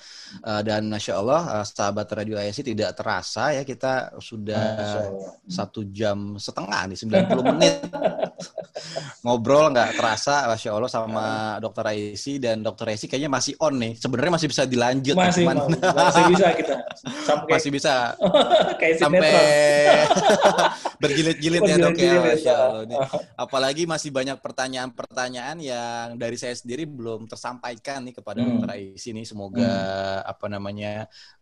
Uh, dan masya Allah uh, sahabat radio ASI tidak terasa ya kita sudah satu jam setengah nih 90 menit. Ngobrol nggak terasa masya Allah sama dokter ASI dan dokter ASI kayaknya masih on nih. Sebenarnya masih bisa dilanjut masih, cuman masih bisa kita. Sampai masih bisa. Sampai bergilit-gilit ya dok ya masya Allah nih. apalagi masih banyak pertanyaan-pertanyaan yang dari saya sendiri belum tersampaikan nih kepada hmm. dokter nih Semoga hmm. apa namanya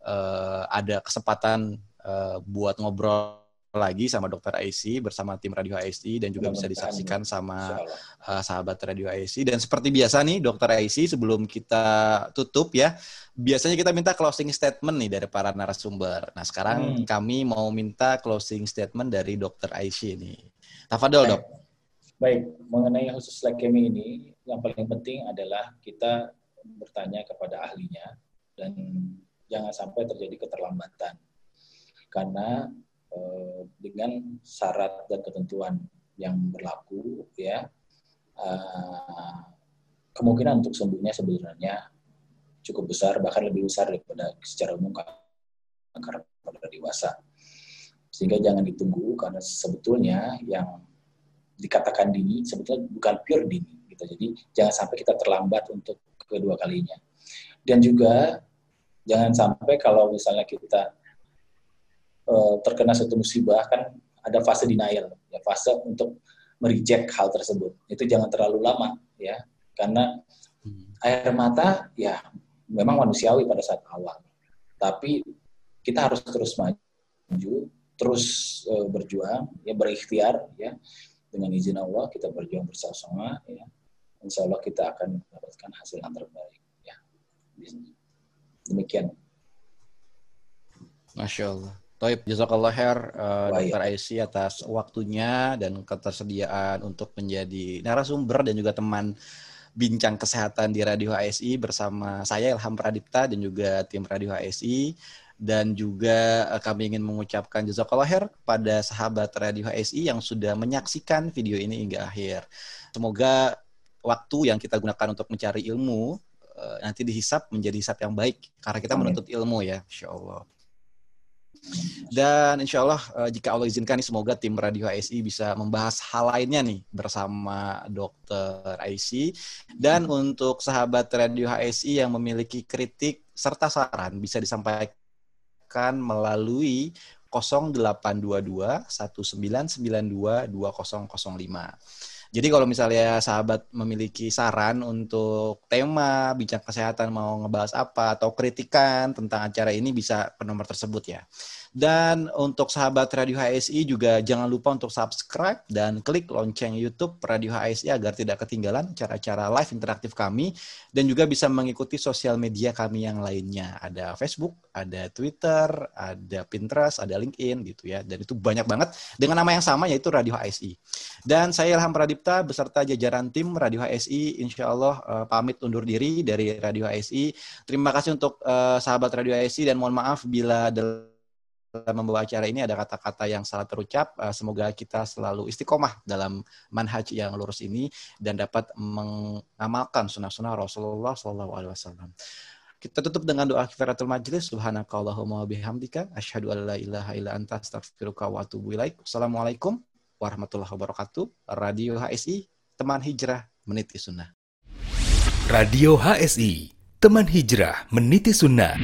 uh, ada kesempatan uh, buat ngobrol lagi sama dokter IC bersama tim Radio IC dan juga bisa disaksikan sama uh, sahabat Radio IC dan seperti biasa nih dokter IC sebelum kita tutup ya biasanya kita minta closing statement nih dari para narasumber. Nah sekarang hmm. kami mau minta closing statement dari dokter IC ini. Tafadol dok. Baik mengenai khusus leukemia ini yang paling penting adalah kita bertanya kepada ahlinya dan jangan sampai terjadi keterlambatan karena eh, dengan syarat dan ketentuan yang berlaku ya. Eh, kemungkinan untuk sembuhnya sebenarnya cukup besar bahkan lebih besar daripada secara umum kanker pada dewasa. Sehingga jangan ditunggu karena sebetulnya yang dikatakan dini sebetulnya bukan pure dini gitu. Jadi jangan sampai kita terlambat untuk kedua kalinya. Dan juga jangan sampai kalau misalnya kita uh, terkena satu musibah kan ada fase denial, ya fase untuk mereject hal tersebut. Itu jangan terlalu lama ya, karena hmm. air mata ya memang manusiawi pada saat awal. Tapi kita harus terus maju, terus uh, berjuang, ya berikhtiar ya dengan izin Allah kita berjuang bersama-sama ya insya Allah kita akan mendapatkan hasil yang terbaik. Ya. Demikian. Masya Allah. Taib, jazakallah khair uh, Dr. Aisy atas waktunya dan ketersediaan untuk menjadi narasumber dan juga teman bincang kesehatan di Radio HSI bersama saya Ilham Pradipta dan juga tim Radio HSI dan juga uh, kami ingin mengucapkan jazakallah khair pada sahabat Radio HSI yang sudah menyaksikan video ini hingga akhir. Semoga waktu yang kita gunakan untuk mencari ilmu uh, nanti dihisap menjadi hisap yang baik karena kita menuntut ilmu ya, insya Allah. Dan insya Allah uh, jika Allah izinkan nih semoga tim Radio HSI bisa membahas hal lainnya nih bersama Dokter IC. Dan untuk sahabat Radio HSI yang memiliki kritik serta saran bisa disampaikan melalui 0822 1992 2005. Jadi kalau misalnya sahabat memiliki saran untuk tema bincang kesehatan mau ngebahas apa atau kritikan tentang acara ini bisa ke nomor tersebut ya. Dan untuk sahabat Radio HSI juga jangan lupa untuk subscribe dan klik lonceng YouTube Radio HSI agar tidak ketinggalan cara-cara live interaktif kami dan juga bisa mengikuti sosial media kami yang lainnya. Ada Facebook, ada Twitter, ada Pinterest, ada LinkedIn gitu ya. Dan itu banyak banget dengan nama yang sama yaitu Radio HSI. Dan saya Ilham Pradipta beserta jajaran tim Radio HSI insya Allah uh, pamit undur diri dari Radio HSI. Terima kasih untuk uh, sahabat Radio HSI dan mohon maaf bila membawa acara ini ada kata-kata yang salah terucap. Uh, semoga kita selalu istiqomah dalam manhaj yang lurus ini dan dapat mengamalkan sunnah-sunnah Rasulullah SAW. Kita tutup dengan doa kifaratul majlis. Subhanakallahumma bihamdika. Asyhadu an la ilaha illa anta astaghfiruka wa atubu ilaik. Assalamualaikum warahmatullahi wabarakatuh. Radio HSI, teman hijrah meniti sunnah. Radio HSI, teman hijrah meniti sunnah.